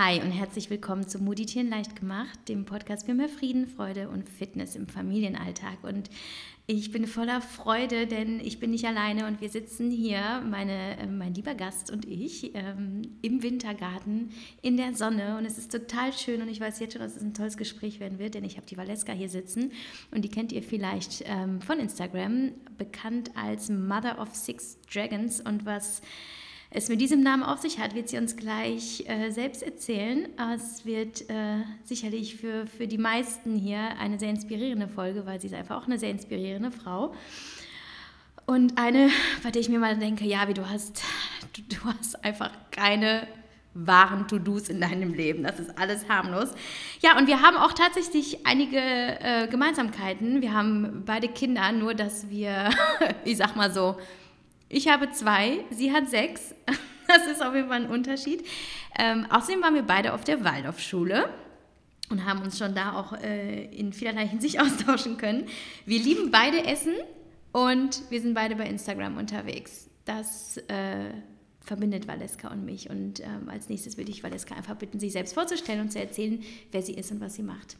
Hi und herzlich willkommen zu Muditieren leicht gemacht, dem Podcast für mehr Frieden, Freude und Fitness im Familienalltag. Und ich bin voller Freude, denn ich bin nicht alleine und wir sitzen hier, meine, äh, mein lieber Gast und ich, ähm, im Wintergarten in der Sonne und es ist total schön und ich weiß jetzt schon, dass es ein tolles Gespräch werden wird, denn ich habe die Valeska hier sitzen und die kennt ihr vielleicht ähm, von Instagram, bekannt als Mother of Six Dragons und was es mit diesem Namen auf sich hat, wird sie uns gleich äh, selbst erzählen. Es wird äh, sicherlich für, für die meisten hier eine sehr inspirierende Folge, weil sie ist einfach auch eine sehr inspirierende Frau. Und eine, bei der ich mir mal denke, ja, wie du hast, du, du hast einfach keine wahren To-Dos in deinem Leben. Das ist alles harmlos. Ja, und wir haben auch tatsächlich einige äh, Gemeinsamkeiten. Wir haben beide Kinder, nur dass wir, ich sag mal so, ich habe zwei, sie hat sechs. Das ist auf jeden Fall ein Unterschied. Ähm, außerdem waren wir beide auf der Waldorfschule und haben uns schon da auch äh, in vielerlei Hinsicht austauschen können. Wir lieben beide Essen und wir sind beide bei Instagram unterwegs. Das äh, verbindet Valeska und mich. Und ähm, als nächstes würde ich Valeska einfach bitten, sich selbst vorzustellen und zu erzählen, wer sie ist und was sie macht.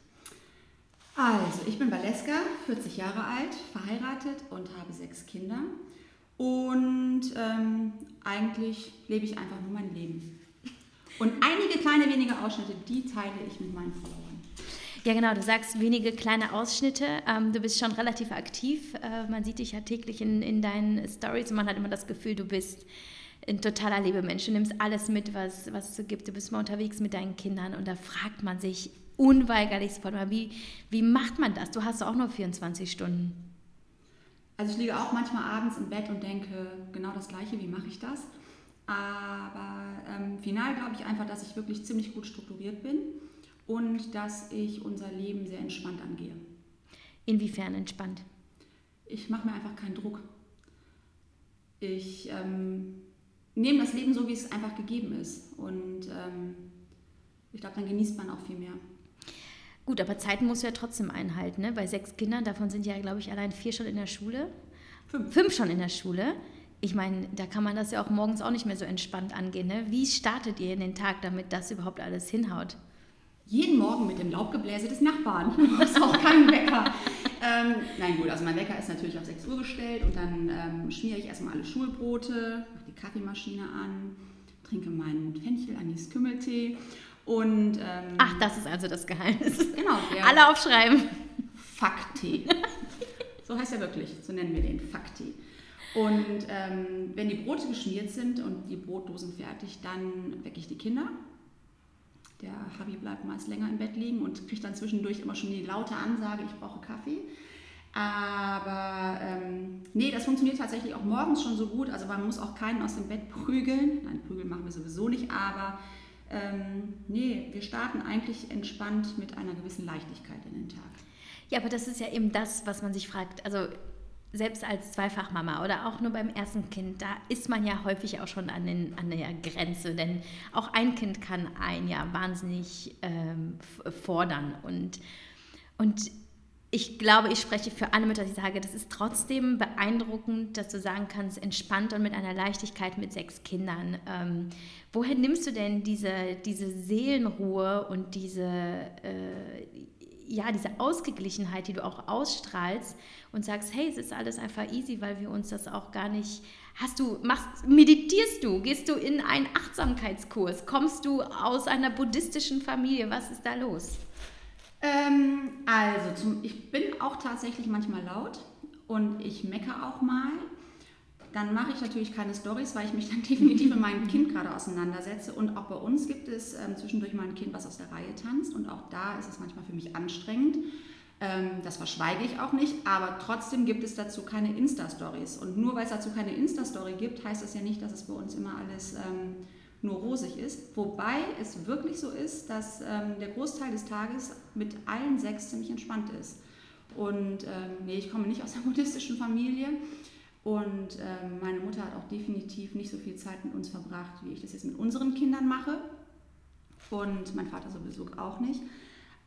Also, ich bin Valeska, 40 Jahre alt, verheiratet und habe sechs Kinder. Und ähm, eigentlich lebe ich einfach nur mein Leben. Und einige kleine wenige Ausschnitte, die teile ich mit meinen Followern. Ja, genau, du sagst wenige kleine Ausschnitte. Ähm, du bist schon relativ aktiv. Äh, man sieht dich ja täglich in, in deinen Stories und man hat immer das Gefühl, du bist ein totaler Lebemensch. Du nimmst alles mit, was, was es so gibt. Du bist mal unterwegs mit deinen Kindern und da fragt man sich unweigerlich sofort mal, wie, wie macht man das? Du hast auch nur 24 Stunden. Also ich liege auch manchmal abends im Bett und denke genau das Gleiche, wie mache ich das? Aber ähm, final glaube ich einfach, dass ich wirklich ziemlich gut strukturiert bin und dass ich unser Leben sehr entspannt angehe. Inwiefern entspannt? Ich mache mir einfach keinen Druck. Ich ähm, nehme das Leben so, wie es einfach gegeben ist. Und ähm, ich glaube, dann genießt man auch viel mehr. Gut, aber Zeiten musst du ja trotzdem einhalten. Ne? Bei sechs Kindern, davon sind ja, glaube ich, allein vier schon in der Schule. Fünf. Fünf schon in der Schule. Ich meine, da kann man das ja auch morgens auch nicht mehr so entspannt angehen. Ne? Wie startet ihr in den Tag, damit das überhaupt alles hinhaut? Jeden Morgen mit dem Laubgebläse des Nachbarn. Du hast auch keinen Wecker. ähm, nein, gut, also mein Wecker ist natürlich auf 6 Uhr gestellt und dann ähm, schmiere ich erstmal alle Schulbrote, mache die Kaffeemaschine an, trinke meinen Fenchel Anis Kümmeltee und, ähm, Ach, das ist also das Geheimnis. Genau. Alle aufschreiben. Fakti. so heißt er wirklich, so nennen wir den Fakti. Und ähm, wenn die Brote geschmiert sind und die Brotdosen fertig, dann wecke ich die Kinder. Der Habi bleibt meist länger im Bett liegen und kriegt dann zwischendurch immer schon die laute Ansage, ich brauche Kaffee. Aber ähm, nee, das funktioniert tatsächlich auch morgens schon so gut. Also man muss auch keinen aus dem Bett prügeln. Nein, prügeln machen wir sowieso nicht, aber ähm, nee, wir starten eigentlich entspannt mit einer gewissen Leichtigkeit in den Tag. Ja, aber das ist ja eben das, was man sich fragt. Also selbst als Zweifachmama oder auch nur beim ersten Kind, da ist man ja häufig auch schon an, den, an der Grenze, denn auch ein Kind kann ein ja wahnsinnig ähm, fordern und, und ich glaube, ich spreche für alle Mütter, die sage, das ist trotzdem beeindruckend, dass du sagen kannst, entspannt und mit einer Leichtigkeit mit sechs Kindern. Ähm, woher nimmst du denn diese, diese Seelenruhe und diese, äh, ja, diese Ausgeglichenheit, die du auch ausstrahlst und sagst, hey, es ist alles einfach easy, weil wir uns das auch gar nicht. Hast du, machst, meditierst du, gehst du in einen Achtsamkeitskurs, kommst du aus einer buddhistischen Familie, was ist da los? Ähm, also, zum, ich bin auch tatsächlich manchmal laut und ich meckere auch mal. Dann mache ich natürlich keine Stories, weil ich mich dann definitiv mit meinem Kind gerade auseinandersetze. Und auch bei uns gibt es ähm, zwischendurch mal ein Kind, was aus der Reihe tanzt. Und auch da ist es manchmal für mich anstrengend. Ähm, das verschweige ich auch nicht, aber trotzdem gibt es dazu keine Insta-Stories. Und nur weil es dazu keine Insta-Story gibt, heißt das ja nicht, dass es bei uns immer alles ähm, nur rosig ist. Wobei es wirklich so ist, dass ähm, der Großteil des Tages mit allen sechs ziemlich entspannt ist. Und ähm, nee, ich komme nicht aus einer buddhistischen Familie. Und ähm, meine Mutter hat auch definitiv nicht so viel Zeit mit uns verbracht, wie ich das jetzt mit unseren Kindern mache. Und mein Vater sowieso auch nicht.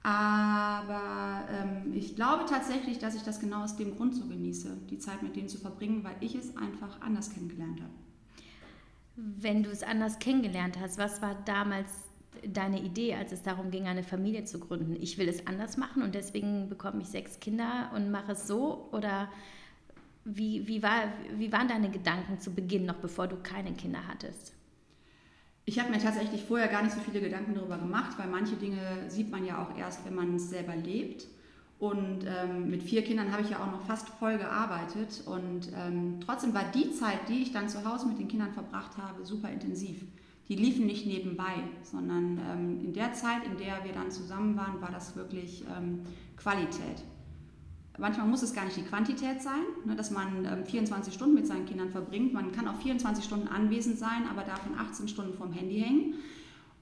Aber ähm, ich glaube tatsächlich, dass ich das genau aus dem Grund so genieße, die Zeit mit denen zu verbringen, weil ich es einfach anders kennengelernt habe wenn du es anders kennengelernt hast, was war damals deine Idee, als es darum ging, eine Familie zu gründen? Ich will es anders machen und deswegen bekomme ich sechs Kinder und mache es so? Oder wie, wie, war, wie waren deine Gedanken zu Beginn, noch bevor du keine Kinder hattest? Ich habe mir tatsächlich vorher gar nicht so viele Gedanken darüber gemacht, weil manche Dinge sieht man ja auch erst, wenn man es selber lebt. Und ähm, mit vier Kindern habe ich ja auch noch fast voll gearbeitet. Und ähm, trotzdem war die Zeit, die ich dann zu Hause mit den Kindern verbracht habe, super intensiv. Die liefen nicht nebenbei, sondern ähm, in der Zeit, in der wir dann zusammen waren, war das wirklich ähm, Qualität. Manchmal muss es gar nicht die Quantität sein, ne, dass man 24 ähm, Stunden mit seinen Kindern verbringt. Man kann auch 24 Stunden anwesend sein, aber davon 18 Stunden vom Handy hängen.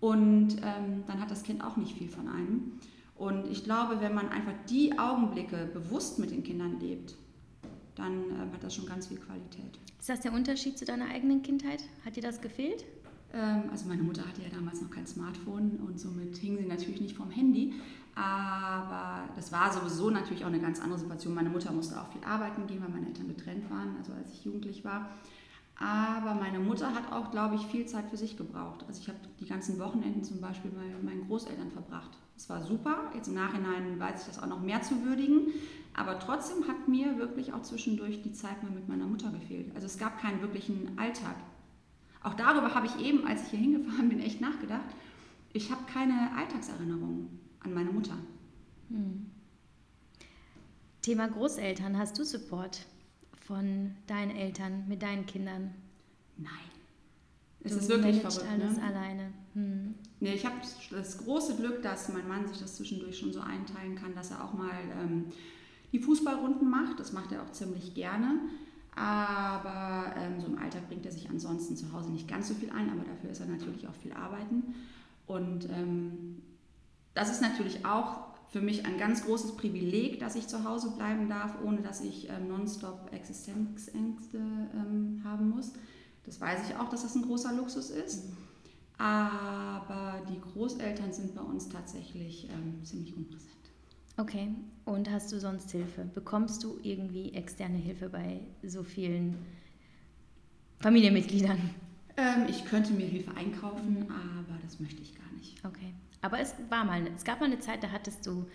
Und ähm, dann hat das Kind auch nicht viel von einem. Und ich glaube, wenn man einfach die Augenblicke bewusst mit den Kindern lebt, dann äh, hat das schon ganz viel Qualität. Ist das der Unterschied zu deiner eigenen Kindheit? Hat dir das gefehlt? Ähm, also meine Mutter hatte ja damals noch kein Smartphone und somit hing sie natürlich nicht vom Handy. Aber das war sowieso natürlich auch eine ganz andere Situation. Meine Mutter musste auch viel arbeiten gehen, weil meine Eltern getrennt waren, also als ich jugendlich war. Aber meine Mutter hat auch, glaube ich, viel Zeit für sich gebraucht. Also ich habe die ganzen Wochenenden zum Beispiel bei meinen Großeltern verbracht. Das war super. Jetzt im Nachhinein weiß ich das auch noch mehr zu würdigen. Aber trotzdem hat mir wirklich auch zwischendurch die Zeit mal mit meiner Mutter gefehlt. Also es gab keinen wirklichen Alltag. Auch darüber habe ich eben, als ich hier hingefahren bin, echt nachgedacht. Ich habe keine Alltagserinnerungen an meine Mutter. Hm. Thema Großeltern, hast du Support? von deinen Eltern mit deinen Kindern? Nein. Es ist wirklich verrückt. alles ne? alleine. Hm. Nee, ich habe das große Glück, dass mein Mann sich das zwischendurch schon so einteilen kann, dass er auch mal ähm, die Fußballrunden macht. Das macht er auch ziemlich gerne. Aber ähm, so im Alltag bringt er sich ansonsten zu Hause nicht ganz so viel ein, aber dafür ist er natürlich auch viel arbeiten. Und ähm, das ist natürlich auch für mich ein ganz großes Privileg, dass ich zu Hause bleiben darf, ohne dass ich ähm, nonstop Existenzängste ähm, haben muss. Das weiß ich auch, dass das ein großer Luxus ist. Mhm. Aber die Großeltern sind bei uns tatsächlich ähm, ziemlich unpräsent. Okay, und hast du sonst Hilfe? Bekommst du irgendwie externe Hilfe bei so vielen Familienmitgliedern? Ähm, ich könnte mir Hilfe einkaufen, aber das möchte ich gar nicht. Okay. Aber es war mal, es gab mal eine Zeit, da hattest du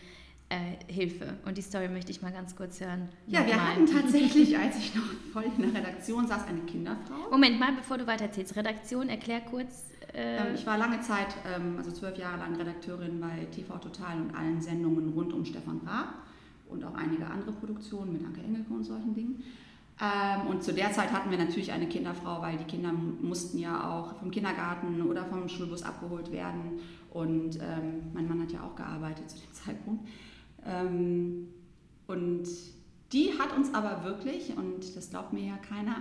äh, Hilfe. Und die Story möchte ich mal ganz kurz hören. Ja, wir hatten tatsächlich, als ich noch voll in der Redaktion saß, eine Kinderfrau. Moment mal, bevor du weiter erzählst. Redaktion, erklär kurz. Äh ähm, ich war lange Zeit, ähm, also zwölf Jahre lang Redakteurin bei TV Total und allen Sendungen rund um Stefan Raab und auch einige andere Produktionen mit Anke Engelke und solchen Dingen. Ähm, und zu der Zeit hatten wir natürlich eine Kinderfrau, weil die Kinder mussten ja auch vom Kindergarten oder vom Schulbus abgeholt werden. Und mein Mann hat ja auch gearbeitet zu dem Zeitpunkt. Und die hat uns aber wirklich, und das glaubt mir ja keiner,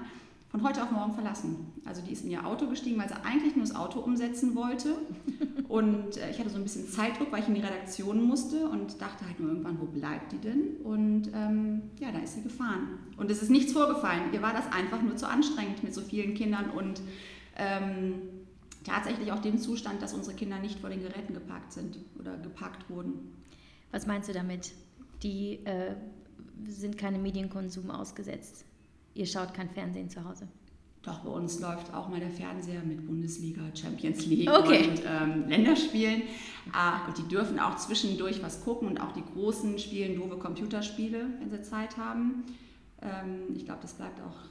von heute auf morgen verlassen. Also die ist in ihr Auto gestiegen, weil sie eigentlich nur das Auto umsetzen wollte. Und äh, ich hatte so ein bisschen Zeitdruck, weil ich in die Redaktion musste und dachte halt nur irgendwann, wo bleibt die denn? Und ähm, ja, da ist sie gefahren. Und es ist nichts vorgefallen. Ihr war das einfach nur zu anstrengend mit so vielen Kindern und ähm, tatsächlich auch dem Zustand, dass unsere Kinder nicht vor den Geräten geparkt sind oder geparkt wurden. Was meinst du damit? Die äh, sind keinem Medienkonsum ausgesetzt. Ihr schaut kein Fernsehen zu Hause? Doch, bei uns läuft auch mal der Fernseher mit Bundesliga, Champions League okay. und ähm, Länderspielen. Ah, und die dürfen auch zwischendurch was gucken und auch die Großen spielen doofe Computerspiele, wenn sie Zeit haben. Ähm, ich glaube, das bleibt auch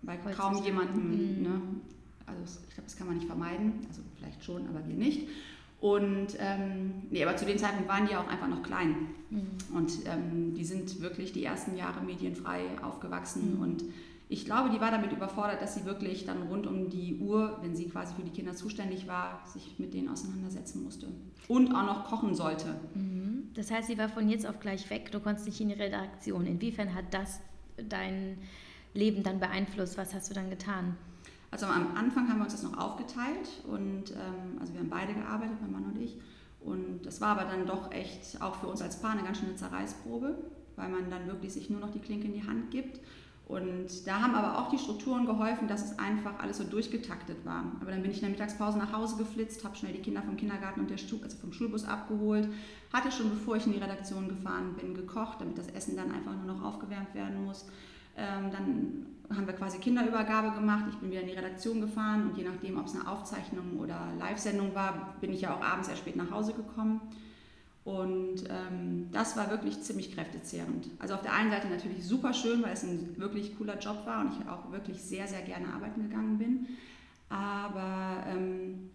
bei Heute kaum jemandem. Mhm. Ne? Also ich glaube, das kann man nicht vermeiden. Also vielleicht schon, aber wir nicht. Und ähm, nee, aber zu dem Zeitpunkt waren die auch einfach noch klein. Mhm. Und ähm, die sind wirklich die ersten Jahre medienfrei aufgewachsen. Mhm. Und ich glaube, die war damit überfordert, dass sie wirklich dann rund um die Uhr, wenn sie quasi für die Kinder zuständig war, sich mit denen auseinandersetzen musste. Und auch noch kochen sollte. Mhm. Das heißt, sie war von jetzt auf gleich weg. Du konntest nicht in die Redaktion. Inwiefern hat das dein Leben dann beeinflusst? Was hast du dann getan? Also am Anfang haben wir uns das noch aufgeteilt und ähm, also wir haben beide gearbeitet, mein Mann und ich. Und das war aber dann doch echt auch für uns als Paar eine ganz schöne Zerreißprobe, weil man dann wirklich sich nur noch die Klinke in die Hand gibt. Und da haben aber auch die Strukturen geholfen, dass es einfach alles so durchgetaktet war. Aber dann bin ich in der Mittagspause nach Hause geflitzt, habe schnell die Kinder vom Kindergarten und der Stuhl, also vom Schulbus abgeholt, hatte schon bevor ich in die Redaktion gefahren bin gekocht, damit das Essen dann einfach nur noch aufgewärmt werden muss. Ähm, dann haben wir quasi Kinderübergabe gemacht. Ich bin wieder in die Redaktion gefahren und je nachdem, ob es eine Aufzeichnung oder Live-Sendung war, bin ich ja auch abends sehr spät nach Hause gekommen. Und ähm, das war wirklich ziemlich kräftezehrend. Also auf der einen Seite natürlich super schön, weil es ein wirklich cooler Job war und ich auch wirklich sehr, sehr gerne arbeiten gegangen bin. Aber ähm,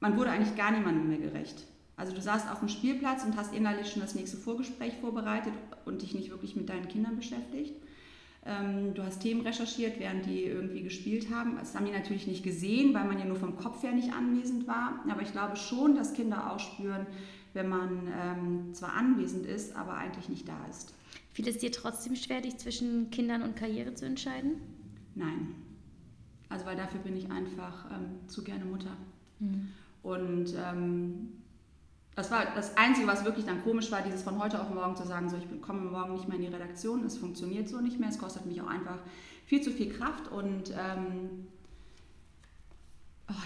man wurde eigentlich gar niemandem mehr gerecht. Also du saßt auf dem Spielplatz und hast innerlich schon das nächste Vorgespräch vorbereitet und dich nicht wirklich mit deinen Kindern beschäftigt. Ähm, du hast Themen recherchiert, während die irgendwie gespielt haben. Das haben die natürlich nicht gesehen, weil man ja nur vom Kopf her nicht anwesend war. Aber ich glaube schon, dass Kinder auch spüren, wenn man ähm, zwar anwesend ist, aber eigentlich nicht da ist. Fiel es dir trotzdem schwer, dich zwischen Kindern und Karriere zu entscheiden? Nein. Also weil dafür bin ich einfach ähm, zu gerne Mutter. Mhm. Und ähm, das war das Einzige, was wirklich dann komisch war, dieses von heute auf morgen zu sagen, so ich komme morgen nicht mehr in die Redaktion, es funktioniert so nicht mehr, es kostet mich auch einfach viel zu viel Kraft und ähm,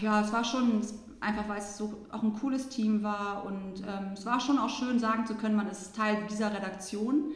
ja, es war schon, einfach weil es so auch ein cooles Team war und ähm, es war schon auch schön sagen zu können, man ist Teil dieser Redaktion.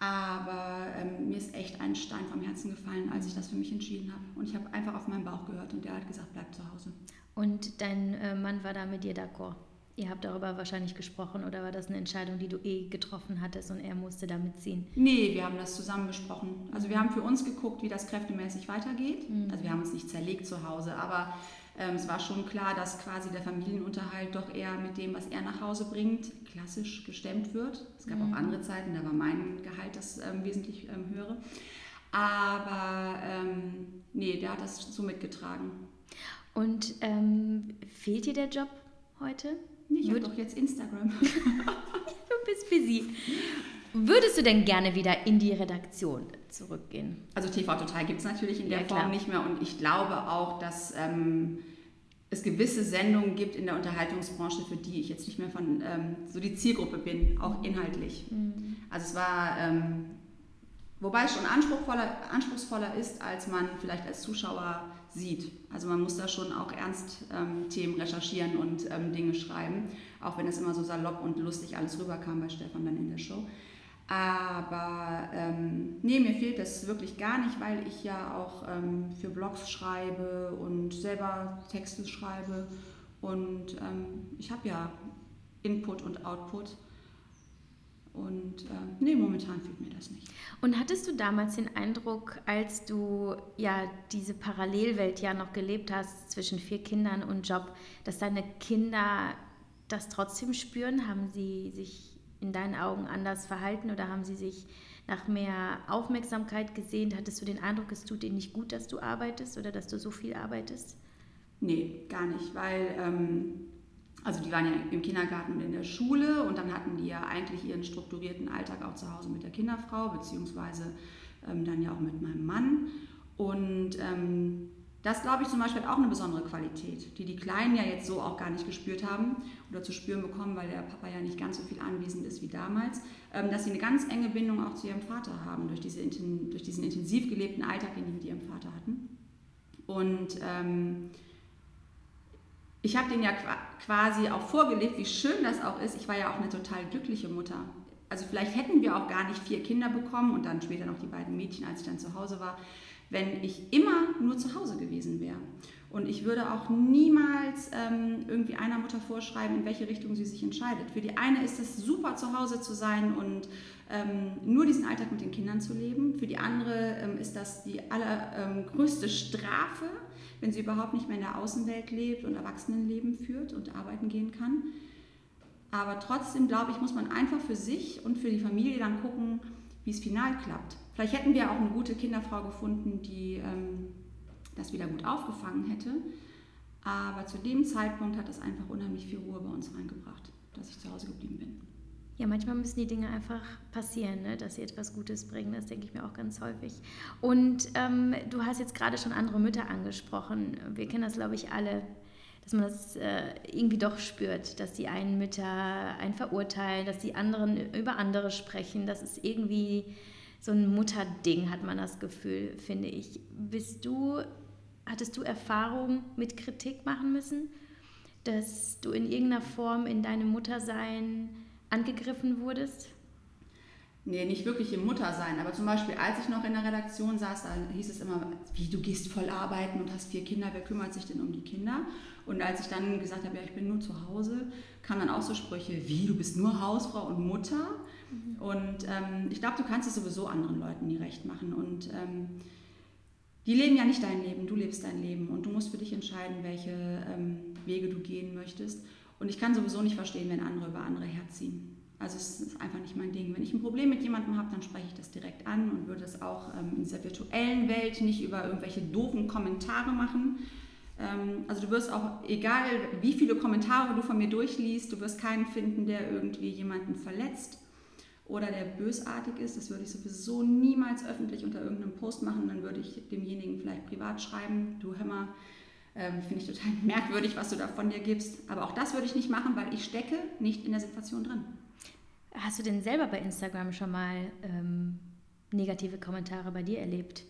Aber ähm, mir ist echt ein Stein vom Herzen gefallen, als ich das für mich entschieden habe. Und ich habe einfach auf meinen Bauch gehört und der hat gesagt, bleib zu Hause. Und dein äh, Mann war da mit dir d'accord? Ihr habt darüber wahrscheinlich gesprochen oder war das eine Entscheidung, die du eh getroffen hattest und er musste damit ziehen? Nee, wir haben das zusammen besprochen. Also wir haben für uns geguckt, wie das kräftemäßig weitergeht. Mhm. Also wir haben uns nicht zerlegt zu Hause, aber ähm, es war schon klar, dass quasi der Familienunterhalt doch eher mit dem, was er nach Hause bringt, klassisch gestemmt wird. Es gab mhm. auch andere Zeiten, da war mein Gehalt das ähm, wesentlich ähm, höhere. Aber ähm, nee, der hat das so mitgetragen. Und ähm, fehlt dir der Job heute? Nee, ich habe doch jetzt Instagram. du bist busy. Würdest du denn gerne wieder in die Redaktion zurückgehen? Also TV Total gibt es natürlich in der ja, Form nicht mehr und ich glaube auch, dass ähm, es gewisse Sendungen gibt in der Unterhaltungsbranche, für die ich jetzt nicht mehr von ähm, so die Zielgruppe bin, auch inhaltlich. Mhm. Also es war, ähm, wobei es schon anspruchsvoller, anspruchsvoller ist, als man vielleicht als Zuschauer sieht. Also man muss da schon auch ernst ähm, Themen recherchieren und ähm, Dinge schreiben, auch wenn es immer so salopp und lustig alles rüberkam bei Stefan dann in der Show. Aber ähm, nee, mir fehlt das wirklich gar nicht, weil ich ja auch ähm, für Blogs schreibe und selber Texte schreibe. Und ähm, ich habe ja Input und Output. Und äh, nee, momentan fehlt mir das nicht. Und hattest du damals den Eindruck, als du ja diese Parallelwelt ja noch gelebt hast zwischen vier Kindern und Job, dass deine Kinder das trotzdem spüren? Haben sie sich in deinen Augen anders verhalten oder haben sie sich nach mehr Aufmerksamkeit gesehnt? Hattest du den Eindruck, es tut ihnen nicht gut, dass du arbeitest oder dass du so viel arbeitest? Nee, gar nicht, weil ähm, also die waren ja im Kindergarten und in der Schule und dann hatten die ja eigentlich ihren strukturierten Alltag auch zu Hause mit der Kinderfrau, beziehungsweise ähm, dann ja auch mit meinem Mann. Und ähm, das, glaube ich, zum Beispiel hat auch eine besondere Qualität, die die Kleinen ja jetzt so auch gar nicht gespürt haben oder zu spüren bekommen, weil der Papa ja nicht ganz so viel anwesend ist wie damals, ähm, dass sie eine ganz enge Bindung auch zu ihrem Vater haben, durch, diese, durch diesen intensiv gelebten Alltag, den die mit ihrem Vater hatten. Und ähm, ich habe denen ja quasi auch vorgelebt, wie schön das auch ist. Ich war ja auch eine total glückliche Mutter. Also vielleicht hätten wir auch gar nicht vier Kinder bekommen und dann später noch die beiden Mädchen, als ich dann zu Hause war wenn ich immer nur zu Hause gewesen wäre. Und ich würde auch niemals ähm, irgendwie einer Mutter vorschreiben, in welche Richtung sie sich entscheidet. Für die eine ist es super, zu Hause zu sein und ähm, nur diesen Alltag mit den Kindern zu leben. Für die andere ähm, ist das die allergrößte Strafe, wenn sie überhaupt nicht mehr in der Außenwelt lebt und Erwachsenenleben führt und arbeiten gehen kann. Aber trotzdem, glaube ich, muss man einfach für sich und für die Familie dann gucken, wie es final klappt. Vielleicht hätten wir auch eine gute Kinderfrau gefunden, die ähm, das wieder gut aufgefangen hätte. Aber zu dem Zeitpunkt hat es einfach unheimlich viel Ruhe bei uns reingebracht, dass ich zu Hause geblieben bin. Ja, manchmal müssen die Dinge einfach passieren, ne? dass sie etwas Gutes bringen. Das denke ich mir auch ganz häufig. Und ähm, du hast jetzt gerade schon andere Mütter angesprochen. Wir kennen das, glaube ich, alle, dass man das äh, irgendwie doch spürt, dass die einen Mütter einen verurteilen, dass die anderen über andere sprechen. Das ist irgendwie so ein Mutterding, hat man das Gefühl, finde ich. Bist du, hattest du Erfahrung mit Kritik machen müssen, dass du in irgendeiner Form in deinem Muttersein angegriffen wurdest? Nee, nicht wirklich im Muttersein, aber zum Beispiel, als ich noch in der Redaktion saß, da hieß es immer, wie, du gehst voll arbeiten und hast vier Kinder, wer kümmert sich denn um die Kinder? Und als ich dann gesagt habe, ja, ich bin nur zu Hause, kamen dann auch so Sprüche, wie, du bist nur Hausfrau und Mutter? Mhm. Und ähm, ich glaube, du kannst es sowieso anderen Leuten nie recht machen. Und ähm, die leben ja nicht dein Leben, du lebst dein Leben und du musst für dich entscheiden, welche ähm, Wege du gehen möchtest. Und ich kann sowieso nicht verstehen, wenn andere über andere herziehen. Also es ist einfach nicht mein Ding. Wenn ich ein Problem mit jemandem habe, dann spreche ich das direkt an und würde es auch ähm, in dieser virtuellen Welt nicht über irgendwelche doofen Kommentare machen. Ähm, also du wirst auch, egal wie viele Kommentare du von mir durchliest, du wirst keinen finden, der irgendwie jemanden verletzt oder der bösartig ist. Das würde ich sowieso niemals öffentlich unter irgendeinem Post machen. Dann würde ich demjenigen vielleicht privat schreiben, du hör ähm, Finde ich total merkwürdig, was du da von dir gibst. Aber auch das würde ich nicht machen, weil ich stecke nicht in der Situation drin. Hast du denn selber bei Instagram schon mal ähm, negative Kommentare bei dir erlebt?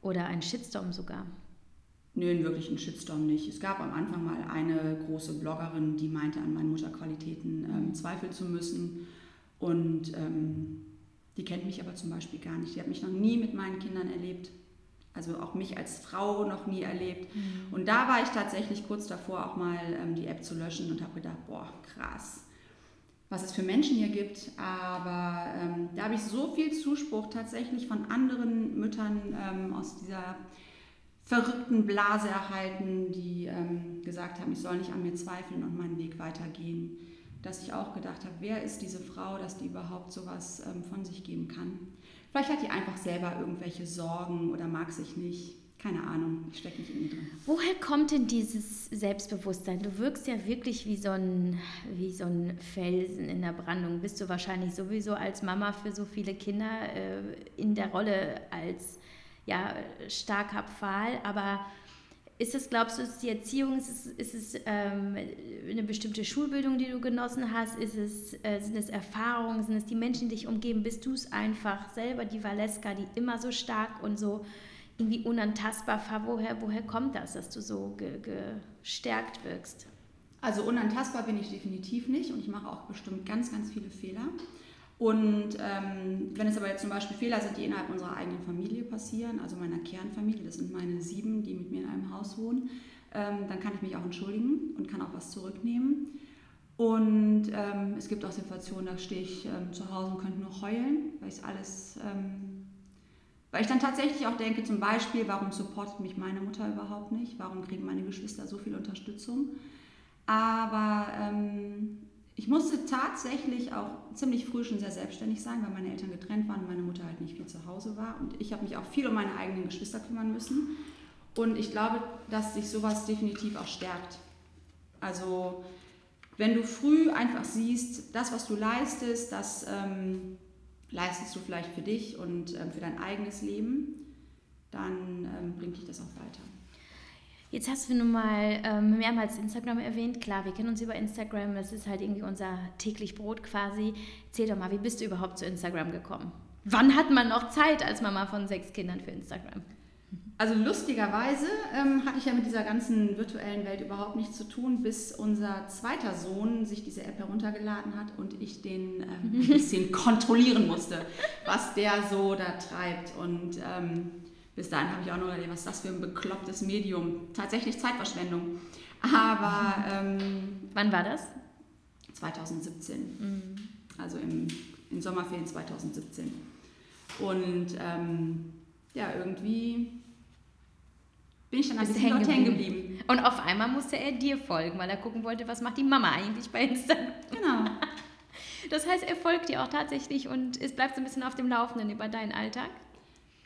Oder einen Shitstorm sogar? Nö, einen wirklichen Shitstorm nicht. Es gab am Anfang mal eine große Bloggerin, die meinte, an meinen Mutterqualitäten ähm, zweifeln zu müssen. Und ähm, die kennt mich aber zum Beispiel gar nicht. Die hat mich noch nie mit meinen Kindern erlebt. Also auch mich als Frau noch nie erlebt. Mhm. Und da war ich tatsächlich kurz davor, auch mal ähm, die App zu löschen und habe gedacht, boah, krass was es für Menschen hier gibt. Aber ähm, da habe ich so viel Zuspruch tatsächlich von anderen Müttern ähm, aus dieser verrückten Blase erhalten, die ähm, gesagt haben, ich soll nicht an mir zweifeln und meinen Weg weitergehen. Dass ich auch gedacht habe, wer ist diese Frau, dass die überhaupt sowas ähm, von sich geben kann. Vielleicht hat die einfach selber irgendwelche Sorgen oder mag sich nicht keine Ahnung, ich stecke nicht in mir drin. Woher kommt denn dieses Selbstbewusstsein? Du wirkst ja wirklich wie so, ein, wie so ein Felsen in der Brandung. Bist du wahrscheinlich sowieso als Mama für so viele Kinder äh, in der Rolle als ja, starker Pfahl, aber ist es, glaubst du, ist die Erziehung, ist es, ist es ähm, eine bestimmte Schulbildung, die du genossen hast? Ist es, äh, sind es Erfahrungen, sind es die Menschen, die dich umgeben? Bist du es einfach selber, die Valeska, die immer so stark und so irgendwie unantastbar war. Woher, woher kommt das, dass du so ge, gestärkt wirkst? Also unantastbar bin ich definitiv nicht und ich mache auch bestimmt ganz, ganz viele Fehler. Und ähm, wenn es aber jetzt zum Beispiel Fehler sind, die innerhalb unserer eigenen Familie passieren, also meiner Kernfamilie, das sind meine sieben, die mit mir in einem Haus wohnen, ähm, dann kann ich mich auch entschuldigen und kann auch was zurücknehmen. Und ähm, es gibt auch Situationen, da stehe ich ähm, zu Hause und könnte nur heulen, weil ich alles ähm, weil ich dann tatsächlich auch denke, zum Beispiel, warum supportet mich meine Mutter überhaupt nicht? Warum kriegen meine Geschwister so viel Unterstützung? Aber ähm, ich musste tatsächlich auch ziemlich früh schon sehr selbstständig sein, weil meine Eltern getrennt waren und meine Mutter halt nicht viel zu Hause war. Und ich habe mich auch viel um meine eigenen Geschwister kümmern müssen. Und ich glaube, dass sich sowas definitiv auch stärkt. Also wenn du früh einfach siehst, das, was du leistest, das... Ähm, leistest du vielleicht für dich und ähm, für dein eigenes Leben, dann ähm, bringt dich das auch weiter. Jetzt hast du nun mal ähm, mehrmals Instagram erwähnt. Klar, wir kennen uns über Instagram, das ist halt irgendwie unser täglich Brot quasi. Erzähl doch mal, wie bist du überhaupt zu Instagram gekommen? Wann hat man noch Zeit als Mama von sechs Kindern für Instagram? Also lustigerweise ähm, hatte ich ja mit dieser ganzen virtuellen Welt überhaupt nichts zu tun, bis unser zweiter Sohn sich diese App heruntergeladen hat und ich den ähm, ein bisschen kontrollieren musste, was der so da treibt. Und ähm, bis dahin habe ich auch nur gedacht, was ist das für ein beklopptes Medium? Tatsächlich Zeitverschwendung. Aber ähm, wann war das? 2017. Mhm. Also im, in Sommerferien 2017. Und ähm, ja, irgendwie bin ich dann ein bisschen hängen geblieben. geblieben. Und auf einmal musste er dir folgen, weil er gucken wollte, was macht die Mama eigentlich bei Instagram. Genau. Das heißt, er folgt dir auch tatsächlich und es bleibt so ein bisschen auf dem Laufenden über deinen Alltag?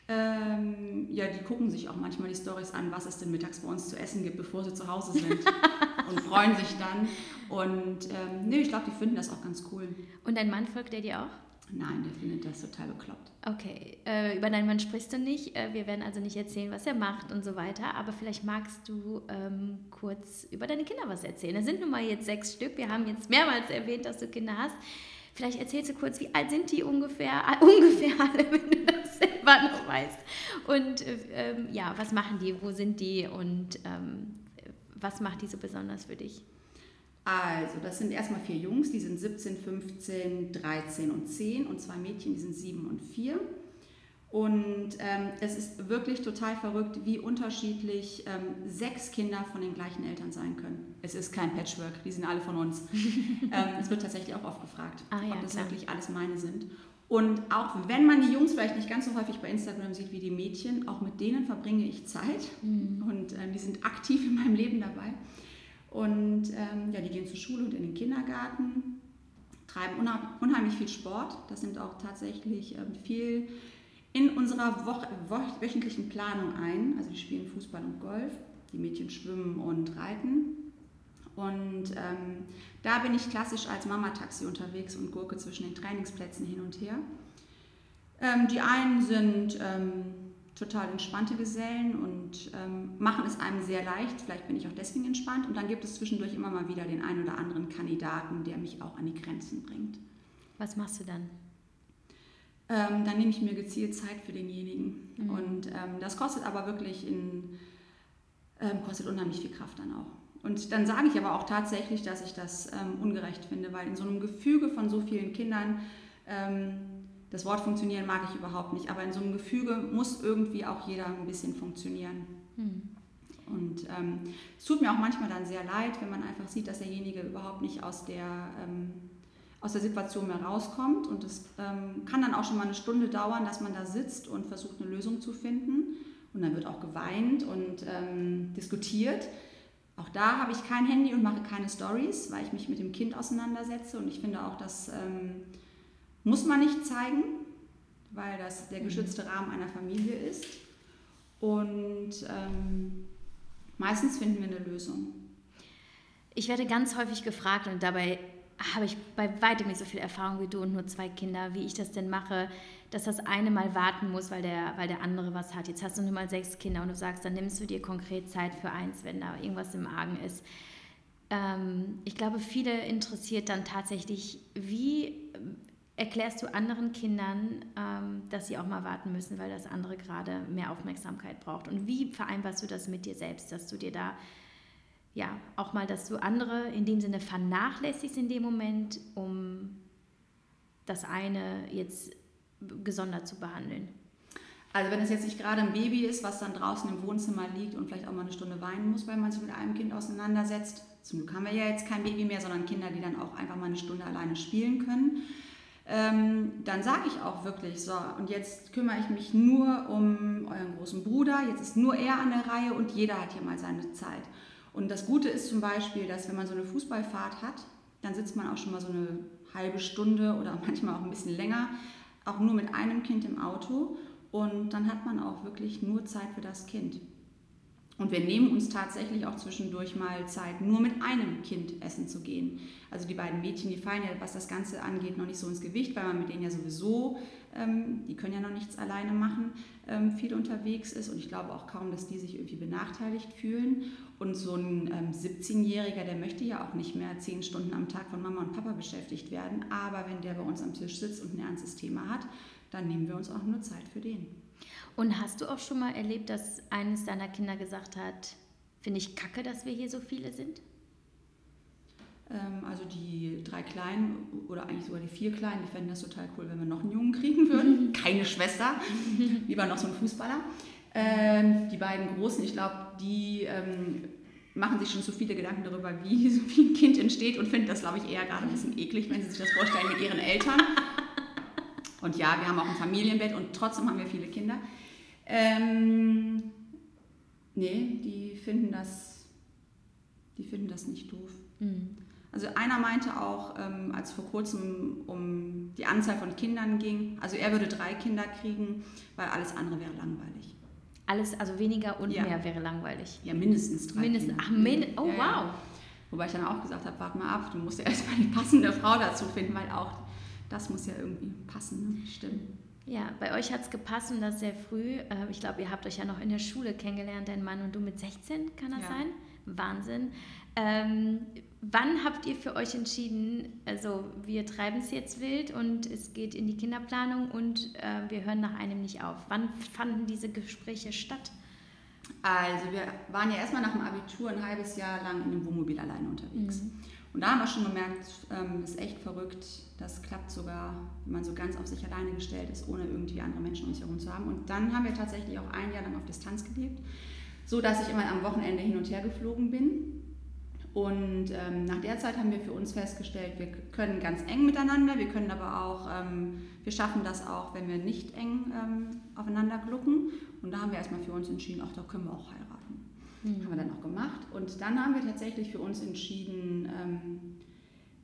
Ähm, ja, die gucken sich auch manchmal die Stories an, was es denn mittags bei uns zu essen gibt, bevor sie zu Hause sind und freuen sich dann. Und ähm, nee, ich glaube, die finden das auch ganz cool. Und dein Mann folgt er dir auch? Nein, der findet das total bekloppt. Okay, äh, über deinen Mann sprichst du nicht. Äh, wir werden also nicht erzählen, was er macht und so weiter. Aber vielleicht magst du ähm, kurz über deine Kinder was erzählen. Es sind nun mal jetzt sechs Stück. Wir haben jetzt mehrmals erwähnt, dass du Kinder hast. Vielleicht erzählst du kurz, wie alt sind die ungefähr, äh, ungefähr alle, wenn du das selber noch weißt. Und äh, ähm, ja, was machen die, wo sind die und ähm, was macht die so besonders für dich? Also, das sind erstmal vier Jungs, die sind 17, 15, 13 und 10 und zwei Mädchen, die sind 7 und 4. Und ähm, es ist wirklich total verrückt, wie unterschiedlich ähm, sechs Kinder von den gleichen Eltern sein können. Es ist kein Patchwork, die sind alle von uns. ähm, es wird tatsächlich auch oft gefragt, ah, ja, ob das klar. wirklich alles meine sind. Und auch wenn man die Jungs vielleicht nicht ganz so häufig bei Instagram sieht wie die Mädchen, auch mit denen verbringe ich Zeit mhm. und äh, die sind aktiv in meinem Leben dabei. Und ähm, ja, die gehen zur Schule und in den Kindergarten, treiben unheimlich viel Sport. Das sind auch tatsächlich ähm, viel in unserer Woche, wöchentlichen Planung ein. Also die spielen Fußball und Golf, die Mädchen schwimmen und reiten. Und ähm, da bin ich klassisch als Mama-Taxi unterwegs und gurke zwischen den Trainingsplätzen hin und her. Ähm, die einen sind ähm, total entspannte Gesellen und ähm, machen es einem sehr leicht. Vielleicht bin ich auch deswegen entspannt. Und dann gibt es zwischendurch immer mal wieder den einen oder anderen Kandidaten, der mich auch an die Grenzen bringt. Was machst du dann? Ähm, dann nehme ich mir gezielt Zeit für denjenigen. Mhm. Und ähm, das kostet aber wirklich in, ähm, kostet unheimlich viel Kraft dann auch. Und dann sage ich aber auch tatsächlich, dass ich das ähm, ungerecht finde, weil in so einem Gefüge von so vielen Kindern, ähm, das Wort funktionieren mag ich überhaupt nicht, aber in so einem Gefüge muss irgendwie auch jeder ein bisschen funktionieren. Mhm. Und ähm, es tut mir auch manchmal dann sehr leid, wenn man einfach sieht, dass derjenige überhaupt nicht aus der, aus der Situation mehr rauskommt. Und es ähm, kann dann auch schon mal eine Stunde dauern, dass man da sitzt und versucht, eine Lösung zu finden. Und dann wird auch geweint und ähm, diskutiert. Auch da habe ich kein Handy und mache keine Stories, weil ich mich mit dem Kind auseinandersetze. Und ich finde auch, das ähm, muss man nicht zeigen, weil das der mhm. geschützte Rahmen einer Familie ist. Und ähm, meistens finden wir eine Lösung. Ich werde ganz häufig gefragt und dabei habe ich bei weitem nicht so viel Erfahrung wie du und nur zwei Kinder, wie ich das denn mache, dass das eine mal warten muss, weil der, weil der andere was hat. Jetzt hast du nur mal sechs Kinder und du sagst, dann nimmst du dir konkret Zeit für eins, wenn da irgendwas im Argen ist. Ähm, ich glaube, viele interessiert dann tatsächlich, wie erklärst du anderen Kindern, ähm, dass sie auch mal warten müssen, weil das andere gerade mehr Aufmerksamkeit braucht? Und wie vereinbarst du das mit dir selbst, dass du dir da ja auch mal, dass du andere in dem Sinne vernachlässigst in dem Moment, um das eine jetzt gesondert zu behandeln? Also wenn es jetzt nicht gerade ein Baby ist, was dann draußen im Wohnzimmer liegt und vielleicht auch mal eine Stunde weinen muss, weil man sich mit einem Kind auseinandersetzt. Zum Glück haben wir ja jetzt kein Baby mehr, sondern Kinder, die dann auch einfach mal eine Stunde alleine spielen können. Ähm, dann sage ich auch wirklich so, und jetzt kümmere ich mich nur um euren großen Bruder, jetzt ist nur er an der Reihe und jeder hat hier mal seine Zeit. Und das Gute ist zum Beispiel, dass wenn man so eine Fußballfahrt hat, dann sitzt man auch schon mal so eine halbe Stunde oder manchmal auch ein bisschen länger auch nur mit einem Kind im Auto und dann hat man auch wirklich nur Zeit für das Kind. Und wir nehmen uns tatsächlich auch zwischendurch mal Zeit, nur mit einem Kind essen zu gehen. Also die beiden Mädchen, die fallen ja, was das Ganze angeht, noch nicht so ins Gewicht, weil man mit denen ja sowieso, die können ja noch nichts alleine machen, ähm, viel unterwegs ist. Und ich glaube auch kaum, dass die sich irgendwie benachteiligt fühlen. Und so ein ähm, 17-Jähriger, der möchte ja auch nicht mehr zehn Stunden am Tag von Mama und Papa beschäftigt werden. Aber wenn der bei uns am Tisch sitzt und ein ernstes Thema hat, dann nehmen wir uns auch nur Zeit für den. Und hast du auch schon mal erlebt, dass eines deiner Kinder gesagt hat, finde ich kacke, dass wir hier so viele sind? Ähm, also die drei Kleinen oder eigentlich sogar die vier Kleinen, die fänden das total cool, wenn wir noch einen Jungen kriegen würden. Keine Schwester, lieber noch so ein Fußballer. Ähm, die beiden Großen, ich glaube, die ähm, machen sich schon so viele Gedanken darüber, wie so ein Kind entsteht und finden das, glaube ich, eher gerade ein bisschen eklig, wenn sie sich das vorstellen mit ihren Eltern. Und ja, wir haben auch ein Familienbett und trotzdem haben wir viele Kinder. Ähm, nee, die finden das, die finden das nicht doof. Mhm. Also einer meinte auch, ähm, als vor kurzem um die Anzahl von Kindern ging, also er würde drei Kinder kriegen, weil alles andere wäre langweilig. Alles, also weniger und ja. mehr wäre langweilig. Ja, mindestens drei. Mindestens, Kinder. ach, min oh ja, wow. Ja. Wobei ich dann auch gesagt habe, warte mal ab, du musst ja erstmal die passende Frau dazu finden, weil auch das muss ja irgendwie passen, ne? stimmen. Ja, bei euch hat es gepasst und das sehr früh. Äh, ich glaube, ihr habt euch ja noch in der Schule kennengelernt, dein Mann und du mit 16, kann das sein? Wahnsinn. Ähm, wann habt ihr für euch entschieden, also wir treiben es jetzt wild und es geht in die Kinderplanung und äh, wir hören nach einem nicht auf? Wann fanden diese Gespräche statt? Also wir waren ja erstmal nach dem Abitur ein halbes Jahr lang in dem Wohnmobil alleine unterwegs. Mhm. Und da haben wir schon gemerkt, ähm, das ist echt verrückt. Das klappt sogar, wenn man so ganz auf sich alleine gestellt ist, ohne irgendwie andere Menschen um sich herum zu haben. Und dann haben wir tatsächlich auch ein Jahr lang auf Distanz gelebt, so dass ich immer am Wochenende hin und her geflogen bin. Und ähm, nach der Zeit haben wir für uns festgestellt, wir können ganz eng miteinander, wir können aber auch, ähm, wir schaffen das auch, wenn wir nicht eng ähm, aufeinander glucken. Und da haben wir erstmal für uns entschieden, ach, da können wir auch heiraten. Mhm. Haben wir dann auch gemacht. Und dann haben wir tatsächlich für uns entschieden, ähm,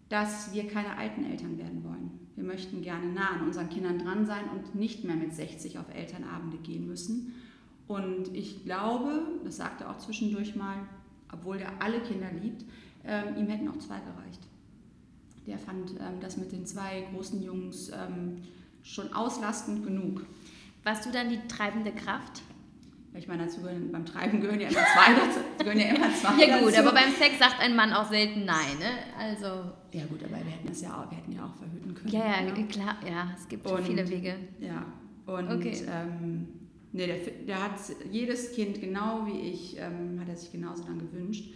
dass wir keine alten Eltern werden wollen. Wir möchten gerne nah an unseren Kindern dran sein und nicht mehr mit 60 auf Elternabende gehen müssen. Und ich glaube, das sagte auch zwischendurch mal, obwohl er alle Kinder liebt, ähm, ihm hätten auch zwei gereicht. Der fand ähm, das mit den zwei großen Jungs ähm, schon auslastend genug. Warst du dann die treibende Kraft? Ich meine, dazu gehören, beim Treiben gehören ja immer zwei dazu. Gehören ja immer zwei ja gut, dazu. aber beim Sex sagt ein Mann auch selten nein, ne? Also. Ja gut, aber wir hätten das ja auch, wir hätten ja auch verhüten können. Ja, ja, ne? klar, ja, es gibt und, viele Wege. Ja. Und okay. ähm, nee, der, der hat jedes Kind genau wie ich, ähm, hat er sich genauso dann gewünscht.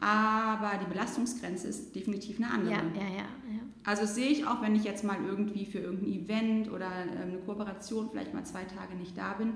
Aber die Belastungsgrenze ist definitiv eine andere. Ja, ja, ja. ja. Also sehe ich auch, wenn ich jetzt mal irgendwie für irgendein Event oder ähm, eine Kooperation vielleicht mal zwei Tage nicht da bin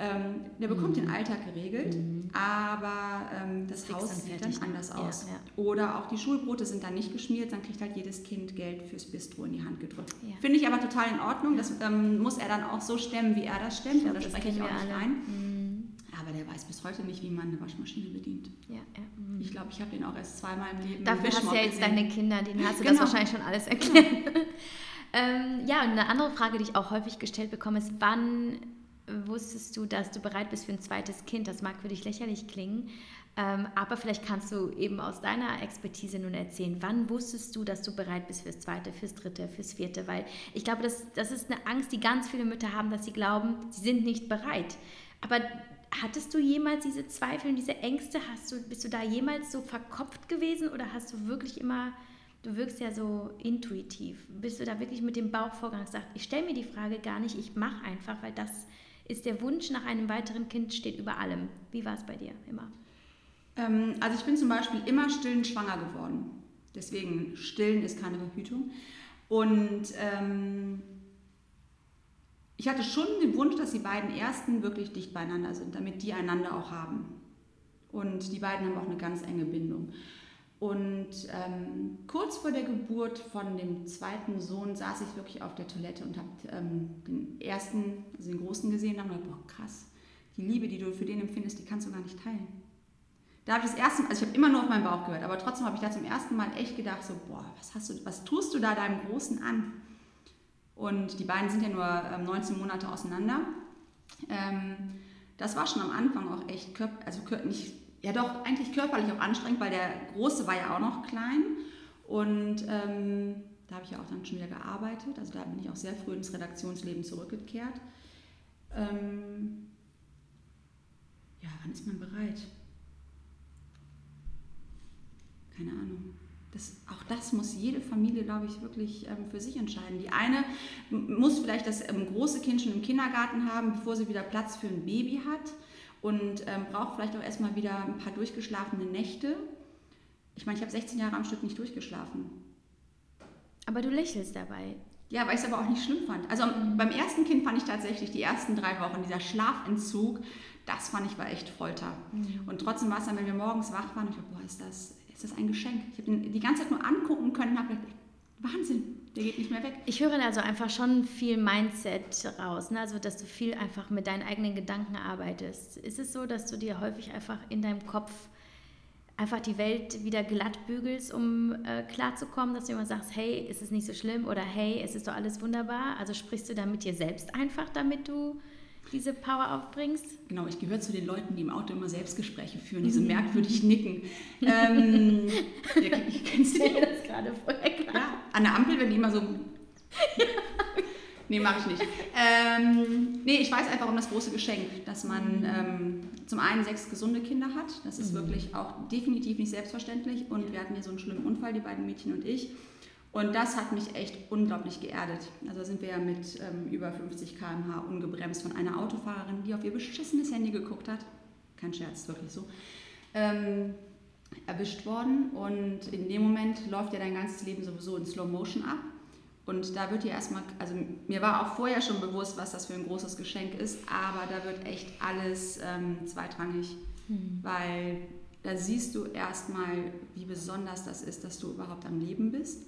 ähm, der bekommt mhm. den Alltag geregelt, mhm. aber ähm, das Fix Haus sieht dann anders aus. Ja, ja. Oder auch die Schulbrote sind dann nicht geschmiert, dann kriegt halt jedes Kind Geld fürs Bistro in die Hand gedrückt. Ja. Finde ich aber total in Ordnung. Das ähm, muss er dann auch so stemmen, wie er das stemmt. Glaub, da spreche ich auch nicht ein. Mhm. Aber der weiß bis heute nicht, wie man eine Waschmaschine bedient. Mhm. Ich glaube, ich habe den auch erst zweimal im Leben Dafür hast du ja jetzt gesehen. deine Kinder, denen hast du genau. das wahrscheinlich schon alles erklärt. ähm, ja, und eine andere Frage, die ich auch häufig gestellt bekomme, ist, wann wusstest du, dass du bereit bist für ein zweites Kind? Das mag für dich lächerlich klingen, ähm, aber vielleicht kannst du eben aus deiner Expertise nun erzählen, wann wusstest du, dass du bereit bist fürs zweite, fürs dritte, fürs vierte? Weil ich glaube, das, das ist eine Angst, die ganz viele Mütter haben, dass sie glauben, sie sind nicht bereit. Aber hattest du jemals diese Zweifel und diese Ängste? Hast du, bist du da jemals so verkopft gewesen oder hast du wirklich immer du wirkst ja so intuitiv. Bist du da wirklich mit dem Bauchvorgang gesagt, ich stelle mir die Frage gar nicht, ich mache einfach, weil das ist der Wunsch nach einem weiteren Kind steht über allem. Wie war es bei dir immer? Ähm, also ich bin zum Beispiel immer stillend schwanger geworden. Deswegen stillen ist keine Verhütung. Und ähm, ich hatte schon den Wunsch, dass die beiden ersten wirklich dicht beieinander sind, damit die einander auch haben. Und die beiden haben auch eine ganz enge Bindung. Und ähm, kurz vor der Geburt von dem zweiten Sohn saß ich wirklich auf der Toilette und habe ähm, den ersten, also den großen gesehen und habe gedacht, boah, krass, die Liebe, die du für den empfindest, die kannst du gar nicht teilen. Da habe ich das erste also ich habe immer nur auf meinen Bauch gehört, aber trotzdem habe ich da zum ersten Mal echt gedacht, so, boah, was, hast du, was tust du da deinem Großen an? Und die beiden sind ja nur ähm, 19 Monate auseinander. Ähm, das war schon am Anfang auch echt, also nicht ja doch eigentlich körperlich auch anstrengend, weil der Große war ja auch noch klein. Und ähm, da habe ich ja auch dann schon wieder gearbeitet. Also da bin ich auch sehr früh ins Redaktionsleben zurückgekehrt. Ähm, ja, wann ist man bereit? Keine Ahnung. Das, auch das muss jede Familie, glaube ich, wirklich ähm, für sich entscheiden. Die eine muss vielleicht das ähm, große Kind schon im Kindergarten haben, bevor sie wieder Platz für ein Baby hat und ähm, braucht vielleicht auch erstmal wieder ein paar durchgeschlafene Nächte. Ich meine, ich habe 16 Jahre am Stück nicht durchgeschlafen. Aber du lächelst dabei. Ja, weil ich es aber auch nicht schlimm fand. Also mhm. beim ersten Kind fand ich tatsächlich die ersten drei Wochen, dieser Schlafentzug, das fand ich war echt Folter. Mhm. Und trotzdem war es dann, wenn wir morgens wach waren, ich dachte, boah, ist das, ist das ein Geschenk. Ich habe die ganze Zeit nur angucken können und habe gedacht, Wahnsinn, der geht nicht mehr weg. Ich höre also einfach schon viel Mindset raus, ne? also dass du viel einfach mit deinen eigenen Gedanken arbeitest. Ist es so, dass du dir häufig einfach in deinem Kopf einfach die Welt wieder glatt bügelst, um äh, klarzukommen, dass du immer sagst, hey, ist es nicht so schlimm oder hey, es ist doch alles wunderbar? Also sprichst du da mit dir selbst einfach, damit du diese Power aufbringst? Genau, ich gehöre zu den Leuten, die im Auto immer Selbstgespräche führen, diese merkwürdig nicken. ähm, ja, kennst du die? das gerade vorher klar. Ja, an der Ampel, wenn die immer so... Nee, mache ich nicht. Ähm, nee, ich weiß einfach um das große Geschenk, dass man ähm, zum einen sechs gesunde Kinder hat. Das ist mhm. wirklich auch definitiv nicht selbstverständlich. Und wir hatten ja so einen schlimmen Unfall, die beiden Mädchen und ich. Und das hat mich echt unglaublich geerdet. Also sind wir ja mit ähm, über 50 km/h ungebremst von einer Autofahrerin, die auf ihr beschissenes Handy geguckt hat. Kein Scherz, wirklich so. Ähm, erwischt worden und in dem Moment läuft ja dein ganzes Leben sowieso in Slow Motion ab. Und da wird dir erstmal, also mir war auch vorher schon bewusst, was das für ein großes Geschenk ist, aber da wird echt alles ähm, zweitrangig, mhm. weil da siehst du erstmal, wie besonders das ist, dass du überhaupt am Leben bist,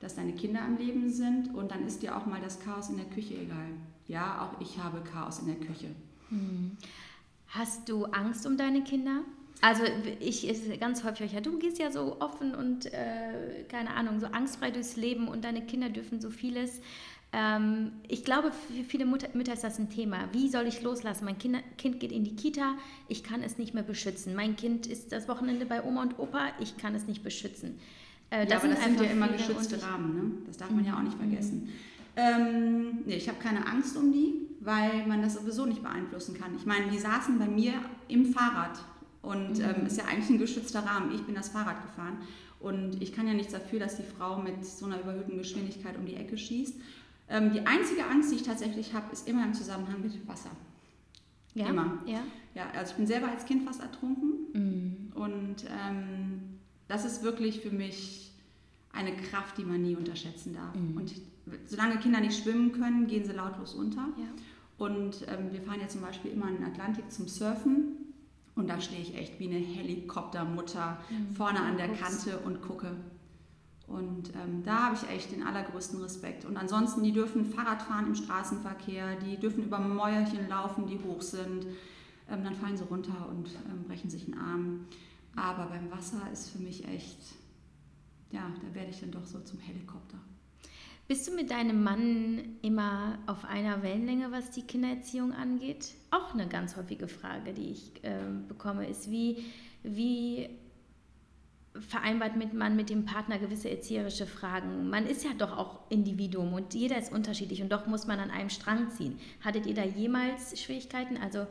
dass deine Kinder am Leben sind und dann ist dir auch mal das Chaos in der Küche egal. Ja, auch ich habe Chaos in der Küche. Mhm. Hast du Angst um deine Kinder? Also ich ist ganz häufig, ja, du gehst ja so offen und äh, keine Ahnung, so angstfrei durchs Leben und deine Kinder dürfen so vieles. Ähm, ich glaube, für viele Mutter, Mütter ist das ein Thema. Wie soll ich loslassen? Mein Kinder, Kind geht in die Kita, ich kann es nicht mehr beschützen. Mein Kind ist das Wochenende bei Oma und Opa, ich kann es nicht beschützen. Äh, ja, aber das sind ja immer geschützte Rahmen, ne? das darf man ja auch nicht mhm. vergessen. Ähm, nee, ich habe keine Angst um die, weil man das sowieso nicht beeinflussen kann. Ich meine, die saßen bei mir im Fahrrad und mhm. ähm, ist ja eigentlich ein geschützter Rahmen. Ich bin das Fahrrad gefahren und ich kann ja nichts dafür, dass die Frau mit so einer überhöhten Geschwindigkeit um die Ecke schießt. Ähm, die einzige Angst, die ich tatsächlich habe, ist immer im Zusammenhang mit Wasser. Ja. Immer. Ja. ja, also ich bin selber als Kind fast ertrunken mhm. und ähm, das ist wirklich für mich eine Kraft, die man nie unterschätzen darf. Mhm. Und solange Kinder nicht schwimmen können, gehen sie lautlos unter. Ja. Und ähm, wir fahren ja zum Beispiel immer in den Atlantik zum Surfen und da stehe ich echt wie eine Helikoptermutter mhm. vorne an der Kante und gucke. Und ähm, da habe ich echt den allergrößten Respekt. Und ansonsten, die dürfen Fahrrad fahren im Straßenverkehr, die dürfen über Mäuerchen laufen, die hoch sind. Ähm, dann fallen sie runter und ähm, brechen sich einen Arm. Aber beim Wasser ist für mich echt, ja, da werde ich dann doch so zum Helikopter. Bist du mit deinem Mann immer auf einer Wellenlänge, was die Kindererziehung angeht? Auch eine ganz häufige Frage, die ich äh, bekomme, ist, wie, wie vereinbart mit man mit dem Partner gewisse erzieherische Fragen? Man ist ja doch auch Individuum und jeder ist unterschiedlich und doch muss man an einem Strang ziehen. Hattet ihr da jemals Schwierigkeiten? Also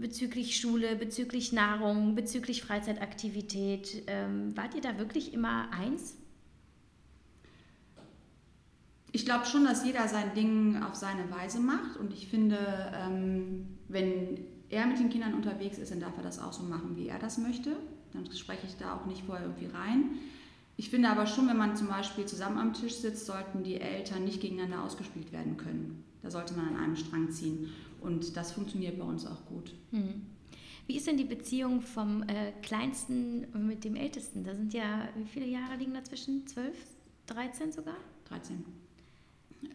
bezüglich Schule, bezüglich Nahrung, bezüglich Freizeitaktivität. Ähm, wart ihr da wirklich immer eins? ich glaube schon, dass jeder sein Ding auf seine Weise macht und ich finde, ähm, wenn er mit den Kindern unterwegs ist, dann darf er das auch so machen, wie er das möchte. Dann spreche ich da auch nicht vorher irgendwie rein. Ich finde aber schon, wenn man zum Beispiel zusammen am Tisch sitzt, sollten die Eltern nicht gegeneinander ausgespielt werden können. Da sollte man an einem Strang ziehen. Und das funktioniert bei uns auch gut. Hm. Wie ist denn die Beziehung vom äh, Kleinsten mit dem Ältesten? Da sind ja, wie viele Jahre liegen dazwischen? Zwölf? 13 sogar? 13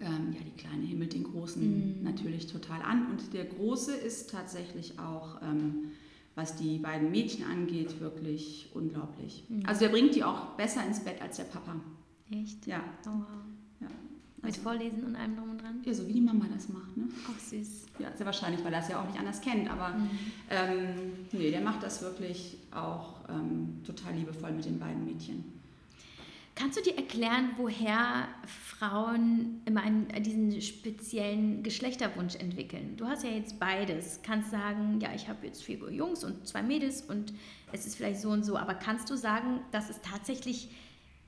ähm, ja, die Kleine himmelt den Großen mhm. natürlich total an. Und der Große ist tatsächlich auch, ähm, was die beiden Mädchen angeht, wirklich unglaublich. Mhm. Also der bringt die auch besser ins Bett als der Papa. Echt? Ja. Oh, wow. Also, Mit Vorlesen und allem drum und dran? Ja, so wie die Mama das macht. Ne? Ach, süß. Ja, sehr wahrscheinlich, weil er es ja auch nicht anders kennt. Aber mhm. ähm, nee, der macht das wirklich auch ähm, total liebevoll mit den beiden Mädchen. Kannst du dir erklären, woher Frauen immer einen, diesen speziellen Geschlechterwunsch entwickeln? Du hast ja jetzt beides. Kannst sagen, ja, ich habe jetzt vier Jungs und zwei Mädels und es ist vielleicht so und so. Aber kannst du sagen, dass es tatsächlich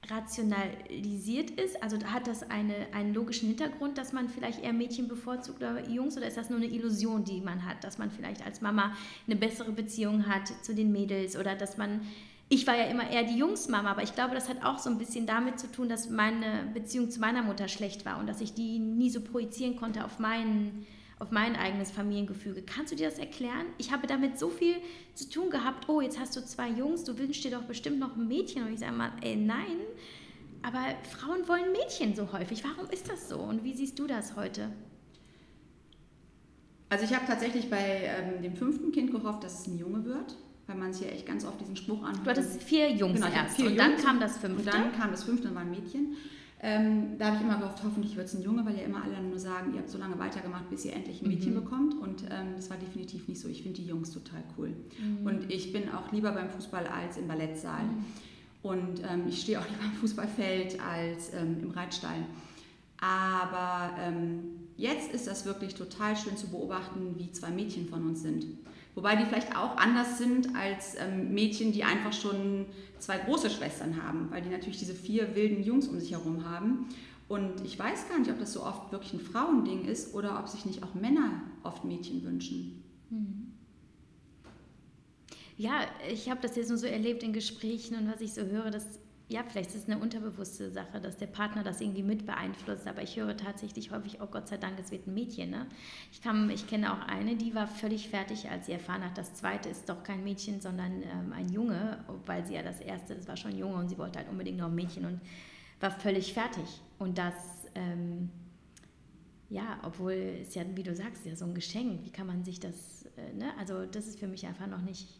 rationalisiert ist? Also hat das eine, einen logischen Hintergrund, dass man vielleicht eher Mädchen bevorzugt oder Jungs? Oder ist das nur eine Illusion, die man hat, dass man vielleicht als Mama eine bessere Beziehung hat zu den Mädels oder dass man ich war ja immer eher die Jungsmama, aber ich glaube, das hat auch so ein bisschen damit zu tun, dass meine Beziehung zu meiner Mutter schlecht war und dass ich die nie so projizieren konnte auf mein, auf mein eigenes Familiengefüge. Kannst du dir das erklären? Ich habe damit so viel zu tun gehabt. Oh, jetzt hast du zwei Jungs, du wünschst dir doch bestimmt noch ein Mädchen. Und ich sage mal, ey, nein. Aber Frauen wollen Mädchen so häufig. Warum ist das so? Und wie siehst du das heute? Also ich habe tatsächlich bei ähm, dem fünften Kind gehofft, dass es ein Junge wird weil man sich ja echt ganz oft diesen Spruch anhört. Du hattest vier Jungs genau, erst vier und Jungs dann kam das fünfte. Und dann kam das fünfte und war ein Mädchen. Ähm, da habe ich immer gehofft, hoffentlich wird es ein Junge, weil ja immer alle nur sagen, ihr habt so lange weitergemacht, bis ihr endlich ein Mädchen mhm. bekommt. Und ähm, das war definitiv nicht so. Ich finde die Jungs total cool. Mhm. Und ich bin auch lieber beim Fußball als im Ballettsaal. Mhm. Und ähm, ich stehe auch lieber am Fußballfeld als ähm, im Reitstall. Aber ähm, jetzt ist das wirklich total schön zu beobachten, wie zwei Mädchen von uns sind. Wobei die vielleicht auch anders sind als ähm, Mädchen, die einfach schon zwei große Schwestern haben, weil die natürlich diese vier wilden Jungs um sich herum haben. Und ich weiß gar nicht, ob das so oft wirklich ein Frauending ist oder ob sich nicht auch Männer oft Mädchen wünschen. Hm. Ja, ich habe das jetzt nur so erlebt in Gesprächen und was ich so höre, dass ja, vielleicht ist es eine unterbewusste Sache, dass der Partner das irgendwie mit beeinflusst, aber ich höre tatsächlich häufig, oh Gott sei Dank, es wird ein Mädchen. Ne? Ich, kann, ich kenne auch eine, die war völlig fertig, als sie erfahren hat, das zweite ist doch kein Mädchen, sondern ähm, ein Junge, weil sie ja das erste, das war schon ein Junge und sie wollte halt unbedingt noch ein Mädchen und war völlig fertig. Und das, ähm, ja, obwohl es ja, wie du sagst, ja so ein Geschenk, wie kann man sich das, äh, ne? also das ist für mich einfach noch nicht,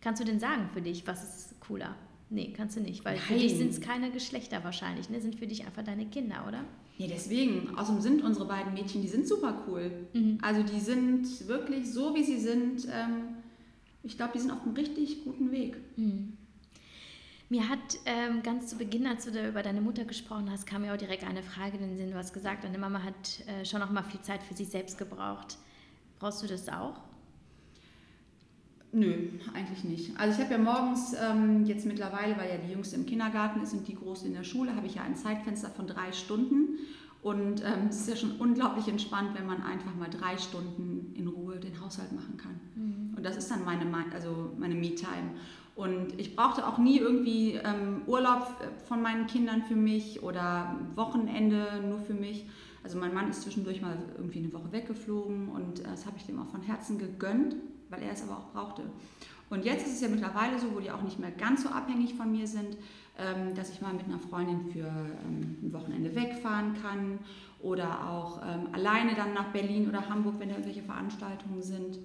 kannst du denn sagen für dich, was ist cooler? Nee, kannst du nicht, weil Nein. für dich sind es keine Geschlechter wahrscheinlich, ne? Sind für dich einfach deine Kinder, oder? Ja, deswegen. Außerdem sind unsere beiden Mädchen, die sind super cool. Mhm. Also die sind wirklich so, wie sie sind. Ähm, ich glaube, die sind auf einem richtig guten Weg. Mhm. Mir hat ähm, ganz zu Beginn, als du da über deine Mutter gesprochen hast, kam mir auch direkt eine Frage in den Sinn. Du hast gesagt, deine Mama hat äh, schon noch mal viel Zeit für sich selbst gebraucht. Brauchst du das auch? Nö, eigentlich nicht. Also ich habe ja morgens ähm, jetzt mittlerweile, weil ja die Jüngste im Kindergarten ist und die Große in der Schule, habe ich ja ein Zeitfenster von drei Stunden. Und ähm, es ist ja schon unglaublich entspannt, wenn man einfach mal drei Stunden in Ruhe den Haushalt machen kann. Mhm. Und das ist dann meine, also meine Me-Time. Und ich brauchte auch nie irgendwie ähm, Urlaub von meinen Kindern für mich oder Wochenende nur für mich. Also mein Mann ist zwischendurch mal irgendwie eine Woche weggeflogen und das habe ich dem auch von Herzen gegönnt weil er es aber auch brauchte. Und jetzt ist es ja mittlerweile so, wo die auch nicht mehr ganz so abhängig von mir sind, ähm, dass ich mal mit einer Freundin für ähm, ein Wochenende wegfahren kann oder auch ähm, alleine dann nach Berlin oder Hamburg, wenn da irgendwelche Veranstaltungen sind.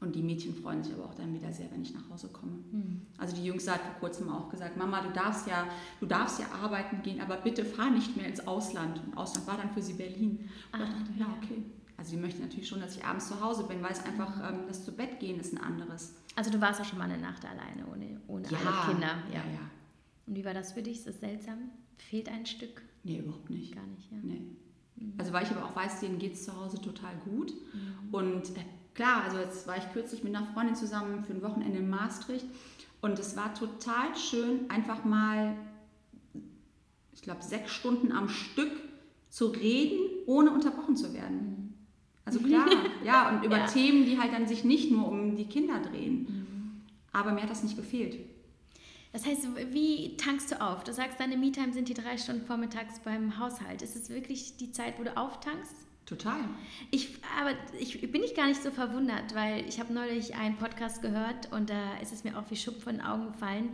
Und die Mädchen freuen sich aber auch dann wieder sehr, wenn ich nach Hause komme. Mhm. Also die Jüngste hat vor kurzem auch gesagt, Mama, du darfst ja, du darfst ja arbeiten gehen, aber bitte fahr nicht mehr ins Ausland. Und Ausland war dann für sie Berlin. Und ah, ich dachte, ja, okay. Also die möchte natürlich schon, dass ich abends zu Hause bin, weil es einfach, ähm, das zu Bett gehen ist ein anderes. Also du warst ja schon mal eine Nacht alleine, ohne, ohne ja, alle Kinder. Ja. ja, ja. Und wie war das für dich? Ist das seltsam? Fehlt ein Stück? Nee, überhaupt nicht. Gar nicht, ja. Nee. Mhm. Also weil ich aber auch weiß, denen geht es zu Hause total gut. Mhm. Und äh, klar, also jetzt war ich kürzlich mit einer Freundin zusammen für ein Wochenende in Maastricht und es war total schön, einfach mal, ich glaube, sechs Stunden am Stück zu reden, ohne unterbrochen zu werden. Mhm. Also klar, ja, und über ja. Themen, die halt dann sich nicht nur um die Kinder drehen. Mhm. Aber mir hat das nicht gefehlt. Das heißt, wie tankst du auf? Du sagst, deine Me-Time sind die drei Stunden vormittags beim Haushalt. Ist es wirklich die Zeit, wo du auftankst? Total. Ich, aber ich bin ich gar nicht so verwundert, weil ich habe neulich einen Podcast gehört und da ist es mir auch wie Schuppen von den Augen gefallen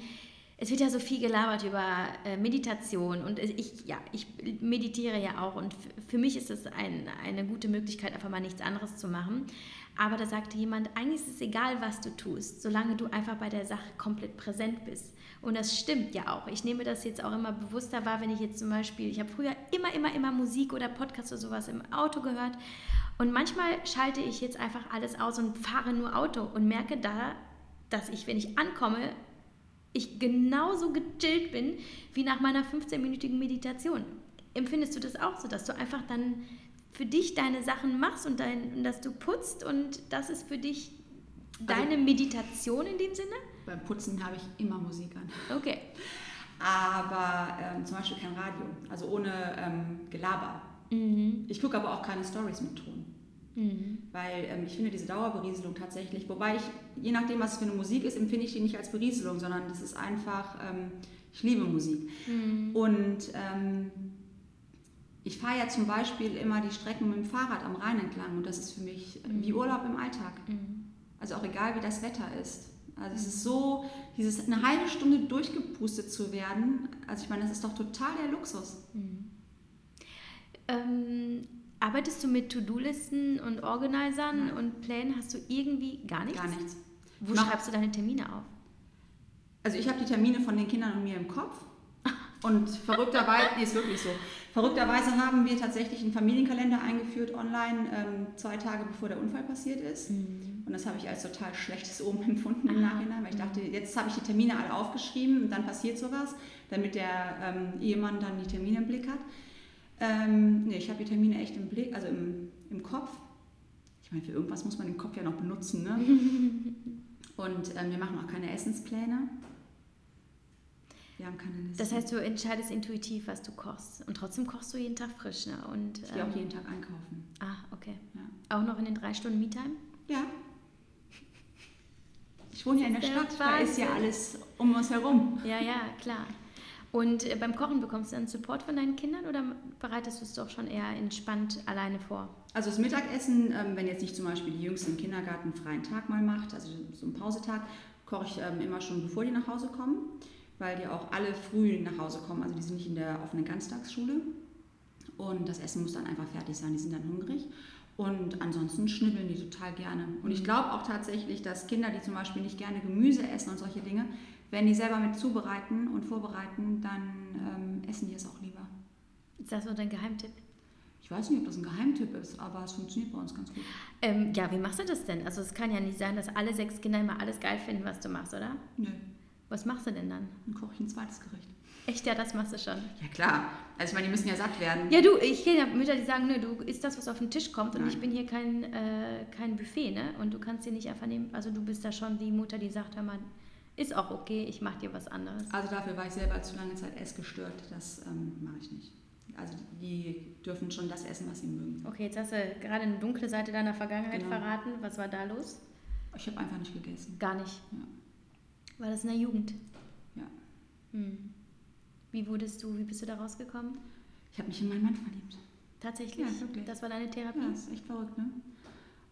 es wird ja so viel gelabert über äh, Meditation und ich, ja, ich meditiere ja auch und für mich ist es ein, eine gute Möglichkeit, einfach mal nichts anderes zu machen. Aber da sagte jemand, eigentlich ist es egal, was du tust, solange du einfach bei der Sache komplett präsent bist. Und das stimmt ja auch. Ich nehme das jetzt auch immer bewusster wahr, wenn ich jetzt zum Beispiel, ich habe früher immer, immer, immer Musik oder Podcast oder sowas im Auto gehört. Und manchmal schalte ich jetzt einfach alles aus und fahre nur Auto und merke da, dass ich, wenn ich ankomme, ich genauso gechillt bin wie nach meiner 15-minütigen Meditation. Empfindest du das auch so, dass du einfach dann für dich deine Sachen machst und, dein, dass du putzt und das ist für dich also deine also, Meditation in dem Sinne? Beim Putzen habe ich immer Musik an. Okay. Aber ähm, zum Beispiel kein Radio, also ohne ähm, Gelaber. Mhm. Ich gucke aber auch keine Stories mit Ton. Mhm. Weil ähm, ich finde diese Dauerberieselung tatsächlich, wobei ich, je nachdem, was es für eine Musik ist, empfinde ich die nicht als Berieselung, sondern das ist einfach, ähm, ich liebe Musik. Mhm. Und ähm, ich fahre ja zum Beispiel immer die Strecken mit dem Fahrrad am Rhein entlang und das ist für mich mhm. wie Urlaub im Alltag. Mhm. Also auch egal, wie das Wetter ist. Also es ist so, dieses eine halbe Stunde durchgepustet zu werden, also ich meine, das ist doch total der Luxus. Mhm. Ähm, Arbeitest du mit To-Do-Listen und Organisern Nein. und Plänen? Hast du irgendwie gar nichts? Gar nichts. Wo Mach, schreibst du deine Termine auf? Also ich habe die Termine von den Kindern und mir im Kopf. Und verrückterweise, nee, ist wirklich so. Verrückterweise haben wir tatsächlich einen Familienkalender eingeführt online, ähm, zwei Tage bevor der Unfall passiert ist. Mhm. Und das habe ich als total schlechtes Omen empfunden im Nachhinein, weil ich dachte, jetzt habe ich die Termine alle aufgeschrieben und dann passiert sowas, damit der ähm, Ehemann dann die Termine im Blick hat. Ähm, nee, ich habe die Termine echt im Blick, also im, im Kopf. Ich meine, für irgendwas muss man den Kopf ja noch benutzen. Ne? Und ähm, wir machen auch keine Essenspläne. Wir haben keine Liste. Das heißt, du entscheidest intuitiv, was du kochst. Und trotzdem kochst du jeden Tag frisch. Ne? Und, ich gehe auch ähm, jeden Tag einkaufen. Ah, okay. Ja. Auch noch in den drei Stunden Me-Time? Ja. Ich wohne ja in der Stadt, da ist ja alles um uns herum. Ja, ja, klar. Und äh, beim Kochen bekommst du dann Support von deinen Kindern oder bereitest du es doch schon eher entspannt alleine vor? Also das Mittagessen, ähm, wenn jetzt nicht zum Beispiel die Jüngste im Kindergarten einen freien Tag mal macht, also so einen Pausetag, koche ich ähm, immer schon, bevor die nach Hause kommen, weil die auch alle früh nach Hause kommen. Also die sind nicht in der offenen Ganztagsschule. Und das Essen muss dann einfach fertig sein, die sind dann hungrig. Und ansonsten schnibbeln die total gerne. Und ich mhm. glaube auch tatsächlich, dass Kinder, die zum Beispiel nicht gerne Gemüse essen und solche Dinge, wenn die selber mit zubereiten und vorbereiten, dann ähm, essen die es auch lieber. Ist das so dein Geheimtipp? Ich weiß nicht, ob das ein Geheimtipp ist, aber es funktioniert bei uns ganz gut. Ähm, ja, wie machst du das denn? Also es kann ja nicht sein, dass alle sechs Kinder immer alles geil finden, was du machst, oder? Nö. Was machst du denn dann? Dann koche ich ein zweites Gericht. Echt, ja, das machst du schon. Ja, klar. Also ich meine, die müssen ja satt werden. Ja, du, ich kenne ja Mütter, die sagen, nö, du isst das, was auf den Tisch kommt und Nein. ich bin hier kein, äh, kein Buffet, ne? Und du kannst dir nicht einfach nehmen, also du bist da schon die Mutter, die sagt, hör mal, ist auch okay, ich mache dir was anderes. Also dafür war ich selber zu lange Zeit essgestört, das ähm, mache ich nicht. Also die dürfen schon das essen, was sie mögen. Okay, jetzt hast du gerade eine dunkle Seite deiner Vergangenheit genau. verraten. Was war da los? Ich habe einfach nicht gegessen. Gar nicht? Ja. War das in der Jugend? Ja. Hm. Wie wurdest du, wie bist du da rausgekommen? Ich habe mich in meinen Mann verliebt. Tatsächlich? Ja, wirklich. Das war deine Therapie? Ja, ist echt verrückt, ne?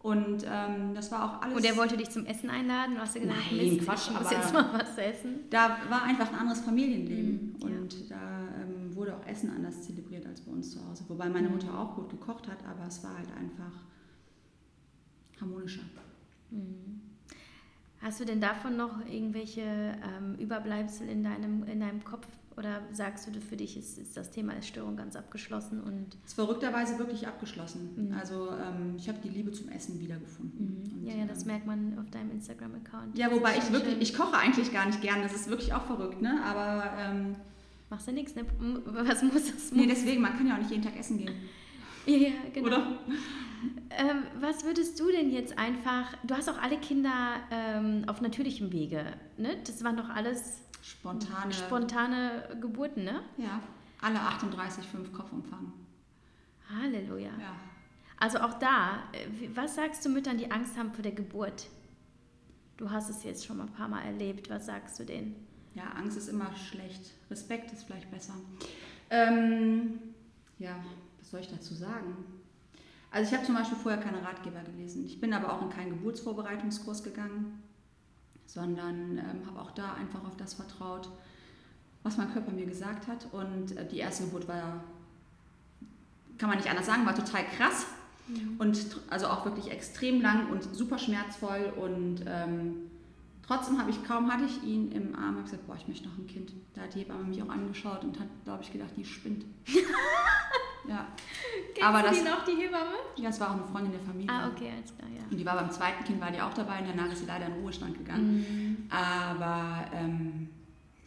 Und ähm, das war auch alles. Und er wollte dich zum Essen einladen? Du hast ja gesagt, Nein, Mist, Quatsch, ich muss jetzt mal was essen. Da war einfach ein anderes Familienleben. Mhm, und ja. da ähm, wurde auch Essen anders zelebriert als bei uns zu Hause. Wobei meine Mutter mhm. auch gut gekocht hat, aber es war halt einfach harmonischer. Mhm. Hast du denn davon noch irgendwelche ähm, Überbleibsel in deinem, in deinem Kopf, oder sagst du, für dich ist, ist das Thema Essstörung ganz abgeschlossen? Und es ist verrückterweise wirklich abgeschlossen. Mhm. Also ähm, ich habe die Liebe zum Essen wiedergefunden. Mhm. Ja, ja, das ähm, merkt man auf deinem Instagram-Account. Ja, wobei ich wirklich, schön. ich koche eigentlich gar nicht gern. Das ist wirklich auch verrückt, ne? Aber ähm, machst du nichts, ne? Was muss das? Nee, deswegen, man kann ja auch nicht jeden Tag essen gehen. Ja, genau. Oder? Ähm, was würdest du denn jetzt einfach, du hast auch alle Kinder ähm, auf natürlichem Wege, ne? Das waren doch alles Spontane. Spontane Geburten, ne? Ja. Alle 38, 5 Kopfumfang. Halleluja. Ja. Also auch da, äh, was sagst du Müttern, die Angst haben vor der Geburt? Du hast es jetzt schon mal ein paar Mal erlebt. Was sagst du denen? Ja, Angst ist immer schlecht. Respekt ist vielleicht besser. Ähm, ja, was soll ich dazu sagen? Also ich habe zum Beispiel vorher keine Ratgeber gelesen. Ich bin aber auch in keinen Geburtsvorbereitungskurs gegangen sondern ähm, habe auch da einfach auf das vertraut, was mein Körper mir gesagt hat. Und äh, die erste Geburt war, kann man nicht anders sagen, war total krass. Mhm. Und also auch wirklich extrem lang und super schmerzvoll. Und ähm, trotzdem habe ich, kaum hatte ich ihn im Arm, und gesagt, boah, ich möchte noch ein Kind. Da hat die Hebamme mich auch angeschaut und hat, glaube ich, gedacht, die spinnt. Ja. Kennst Aber das, die noch, die Hebamme? Ja, es war auch eine Freundin der Familie. Ah, okay, alles klar, ja. Und die war beim zweiten Kind, war die auch dabei und danach ist sie leider in den Ruhestand gegangen. Mhm. Aber, ähm,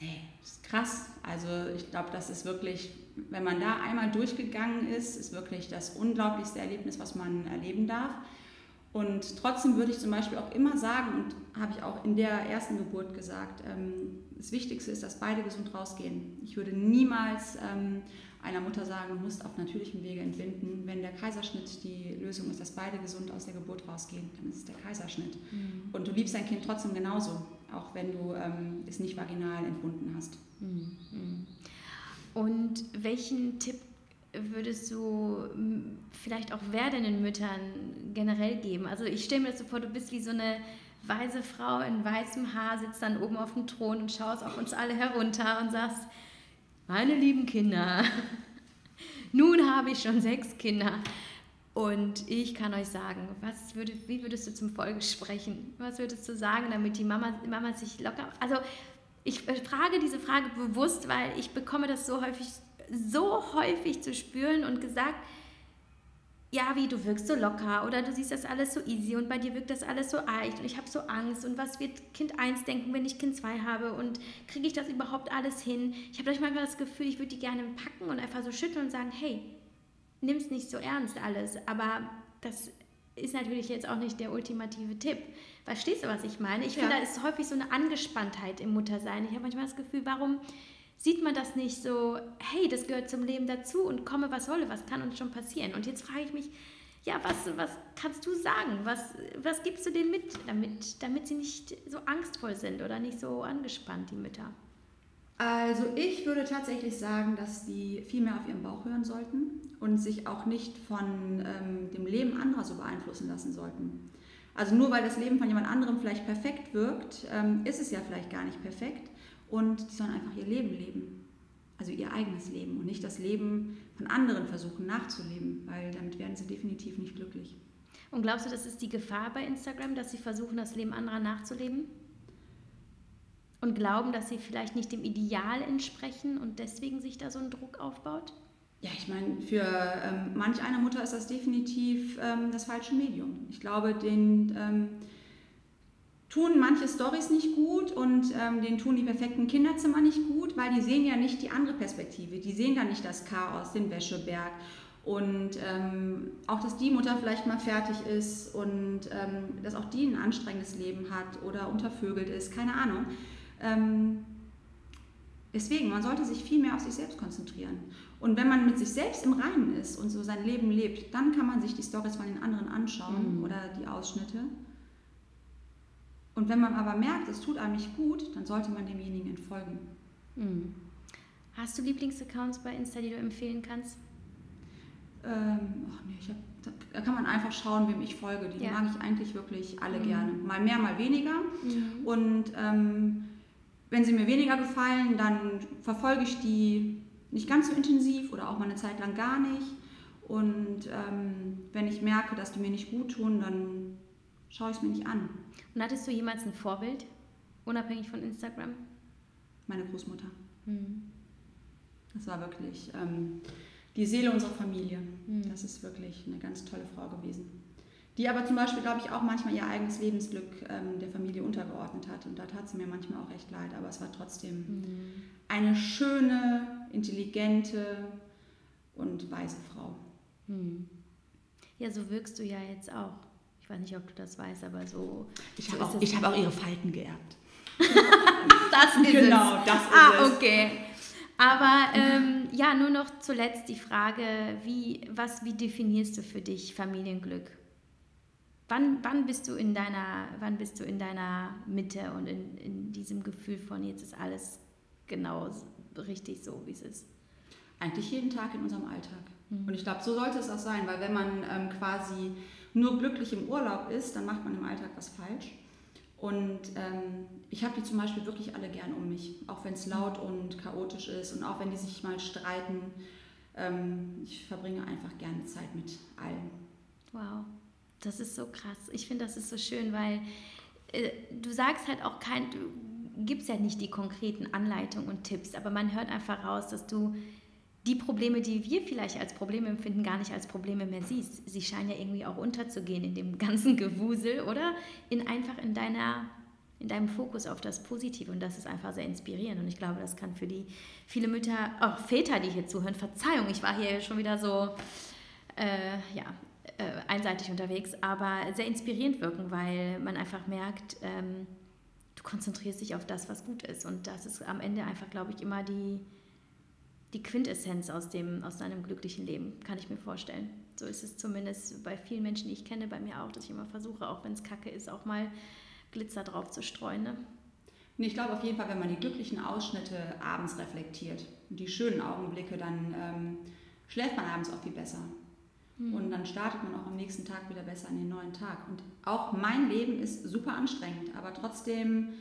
nee, das ist krass. Also ich glaube, das ist wirklich, wenn man da einmal durchgegangen ist, ist wirklich das unglaublichste Erlebnis, was man erleben darf. Und trotzdem würde ich zum Beispiel auch immer sagen, und habe ich auch in der ersten Geburt gesagt, ähm, das Wichtigste ist, dass beide gesund rausgehen. Ich würde niemals ähm, einer Mutter sagen, du musst auf natürlichem Wege entbinden. Wenn der Kaiserschnitt die Lösung ist, dass beide gesund aus der Geburt rausgehen, dann ist es der Kaiserschnitt. Mhm. Und du liebst dein Kind trotzdem genauso, auch wenn du ähm, es nicht vaginal entbunden hast. Mhm. Und welchen Tipp würdest du vielleicht auch werdenden Müttern generell geben? Also ich stelle mir das so vor, du bist wie so eine weise Frau in weißem Haar, sitzt dann oben auf dem Thron und schaust auf uns alle herunter und sagst, meine lieben Kinder, nun habe ich schon sechs Kinder. Und ich kann euch sagen, was würde, wie würdest du zum Folge sprechen? Was würdest du sagen, damit die Mama, Mama sich locker. Also, ich frage diese Frage bewusst, weil ich bekomme das so häufig, so häufig zu spüren und gesagt, ja, wie du wirkst so locker oder du siehst das alles so easy und bei dir wirkt das alles so echt und ich habe so Angst und was wird Kind 1 denken, wenn ich Kind 2 habe und kriege ich das überhaupt alles hin? Ich habe manchmal das Gefühl, ich würde die gerne packen und einfach so schütteln und sagen, hey, nimm es nicht so ernst alles, aber das ist natürlich jetzt auch nicht der ultimative Tipp. Verstehst du, was ich meine? Ich ja. finde, da ist häufig so eine Angespanntheit im Muttersein. Ich habe manchmal das Gefühl, warum sieht man das nicht so, hey, das gehört zum Leben dazu und komme, was wolle, was kann uns schon passieren. Und jetzt frage ich mich, ja, was, was kannst du sagen? Was, was gibst du denen mit, damit, damit sie nicht so angstvoll sind oder nicht so angespannt, die Mütter? Also ich würde tatsächlich sagen, dass die viel mehr auf ihren Bauch hören sollten und sich auch nicht von ähm, dem Leben anderer so beeinflussen lassen sollten. Also nur weil das Leben von jemand anderem vielleicht perfekt wirkt, ähm, ist es ja vielleicht gar nicht perfekt und die sollen einfach ihr Leben leben. Also ihr eigenes Leben und nicht das Leben von anderen versuchen nachzuleben, weil damit werden sie definitiv nicht glücklich. Und glaubst du, das ist die Gefahr bei Instagram, dass sie versuchen, das Leben anderer nachzuleben? Und glauben, dass sie vielleicht nicht dem Ideal entsprechen und deswegen sich da so ein Druck aufbaut? Ja, ich meine, für ähm, manch einer Mutter ist das definitiv ähm, das falsche Medium. Ich glaube, den ähm, tun manche Stories nicht gut und ähm, denen tun die perfekten Kinderzimmer nicht gut, weil die sehen ja nicht die andere Perspektive. Die sehen dann nicht das Chaos, den Wäscheberg und ähm, auch, dass die Mutter vielleicht mal fertig ist und ähm, dass auch die ein anstrengendes Leben hat oder untervögelt ist, keine Ahnung. Ähm, deswegen, man sollte sich viel mehr auf sich selbst konzentrieren. Und wenn man mit sich selbst im Reinen ist und so sein Leben lebt, dann kann man sich die Stories von den anderen anschauen mhm. oder die Ausschnitte. Und wenn man aber merkt, es tut einem nicht gut, dann sollte man demjenigen entfolgen. Mhm. Hast du Lieblingsaccounts bei Insta, die du empfehlen kannst? Ähm, ach nee, hab, da kann man einfach schauen, wem ich folge. Die ja. mag ich eigentlich wirklich alle mhm. gerne. Mal mehr, mal weniger. Mhm. Und ähm, wenn sie mir weniger gefallen, dann verfolge ich die nicht ganz so intensiv oder auch mal eine Zeit lang gar nicht. Und ähm, wenn ich merke, dass die mir nicht gut tun, dann schaue ich es mir nicht an. Und hattest du jemals ein Vorbild, unabhängig von Instagram? Meine Großmutter. Mhm. Das war wirklich ähm, die Seele unserer Familie. Mhm. Das ist wirklich eine ganz tolle Frau gewesen die aber zum Beispiel, glaube ich, auch manchmal ihr eigenes Lebensglück ähm, der Familie untergeordnet hat. Und da tat sie mir manchmal auch echt leid, aber es war trotzdem mhm. eine schöne, intelligente und weise Frau. Mhm. Ja, so wirkst du ja jetzt auch. Ich weiß nicht, ob du das weißt, aber so. Ich habe auch, hab auch ihre Falten geerbt. das ist genau, es. das ist ah, es. okay. Aber ähm, ja, nur noch zuletzt die Frage, wie, was, wie definierst du für dich Familienglück? Wann, wann, bist du in deiner, wann bist du in deiner Mitte und in, in diesem Gefühl von jetzt ist alles genau richtig so, wie es ist? Eigentlich jeden Tag in unserem Alltag. Mhm. Und ich glaube, so sollte es auch sein, weil wenn man ähm, quasi nur glücklich im Urlaub ist, dann macht man im Alltag was falsch. Und ähm, ich habe die zum Beispiel wirklich alle gern um mich, auch wenn es laut und chaotisch ist und auch wenn die sich mal streiten. Ähm, ich verbringe einfach gerne Zeit mit allen. Wow. Das ist so krass. Ich finde, das ist so schön, weil äh, du sagst halt auch kein, du gibst ja nicht die konkreten Anleitungen und Tipps, aber man hört einfach raus, dass du die Probleme, die wir vielleicht als Probleme empfinden, gar nicht als Probleme mehr siehst. Sie scheinen ja irgendwie auch unterzugehen in dem ganzen Gewusel oder in einfach in deiner in deinem Fokus auf das Positive und das ist einfach sehr inspirierend und ich glaube, das kann für die viele Mütter, auch Väter, die hier zuhören, Verzeihung, ich war hier schon wieder so, äh, ja, äh, einseitig unterwegs, aber sehr inspirierend wirken, weil man einfach merkt, ähm, du konzentrierst dich auf das, was gut ist. Und das ist am Ende einfach, glaube ich, immer die, die Quintessenz aus, dem, aus deinem glücklichen Leben, kann ich mir vorstellen. So ist es zumindest bei vielen Menschen, die ich kenne, bei mir auch, dass ich immer versuche, auch wenn es kacke ist, auch mal Glitzer drauf zu streuen. Ne? Ich glaube auf jeden Fall, wenn man die glücklichen Ausschnitte abends reflektiert und die schönen Augenblicke, dann ähm, schläft man abends auch viel besser. Mhm. Und dann startet man auch am nächsten Tag wieder besser in den neuen Tag. Und auch mein Leben ist super anstrengend, aber trotzdem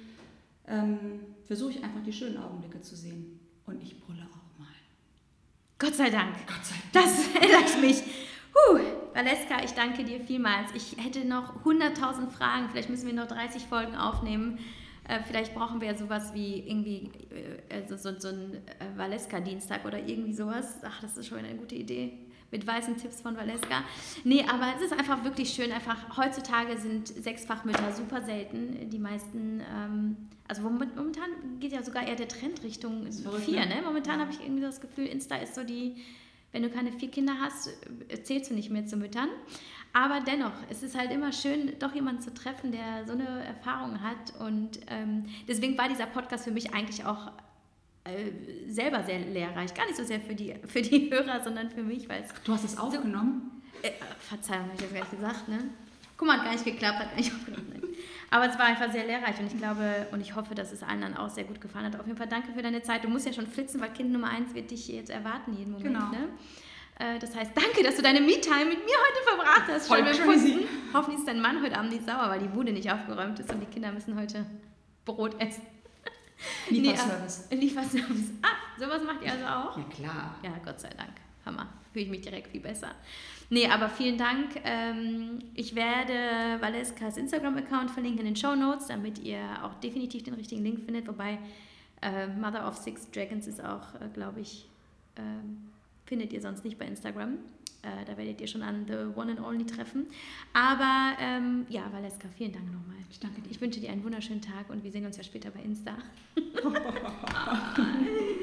ähm, versuche ich einfach die schönen Augenblicke zu sehen. Und ich brülle auch. Gott sei Dank. Gott sei Dank. Das erinnert mich. Huh, Valeska, ich danke dir vielmals. Ich hätte noch 100.000 Fragen. Vielleicht müssen wir noch 30 Folgen aufnehmen. Äh, vielleicht brauchen wir ja sowas wie irgendwie äh, also so, so ein äh, Valeska-Dienstag oder irgendwie sowas. Ach, das ist schon eine gute Idee mit weißen Tipps von Valeska. Nee, aber es ist einfach wirklich schön. Einfach heutzutage sind Sechsfachmütter super selten. Die meisten, ähm, also momentan geht ja sogar eher der Trend Richtung vier. Ne? Momentan habe ich irgendwie das Gefühl, Insta ist so die, wenn du keine vier Kinder hast, zählst du nicht mehr zu Müttern. Aber dennoch, es ist halt immer schön, doch jemanden zu treffen, der so eine Erfahrung hat. Und ähm, deswegen war dieser Podcast für mich eigentlich auch äh, selber sehr lehrreich. Gar nicht so sehr für die, für die Hörer, sondern für mich, weil Du hast es aufgenommen? Äh, Verzeihung, habe ich das gar nicht gesagt, ne? Guck mal, hat gar nicht geklappt, hat gar nicht aufgenommen. Aber es war einfach sehr lehrreich und ich glaube und ich hoffe, dass es allen dann auch sehr gut gefallen hat. Auf jeden Fall danke für deine Zeit. Du musst ja schon flitzen, weil Kind Nummer eins wird dich jetzt erwarten jeden Moment. Genau. Ne? Äh, das heißt, danke, dass du deine Me-Time mit mir heute verbracht hast. Voll crazy. Hoffentlich ist dein Mann heute Abend nicht sauer, weil die Bude nicht aufgeräumt ist und die Kinder müssen heute Brot essen. Lieferservice. Nee, Lieferservice. Ah, sowas macht ihr also auch? Ja, klar. Ja, Gott sei Dank. Hammer. Fühle ich mich direkt viel besser. Nee, aber vielen Dank. Ähm, ich werde Valeskas Instagram-Account verlinken in den Show Notes, damit ihr auch definitiv den richtigen Link findet. Wobei äh, Mother of Six Dragons ist auch, äh, glaube ich, äh, findet ihr sonst nicht bei Instagram. Äh, da werdet ihr schon an The One and Only treffen. Aber ähm, ja, Valeska, vielen Dank nochmal. Ich danke dir. Ich wünsche dir einen wunderschönen Tag und wir sehen uns ja später bei Insta.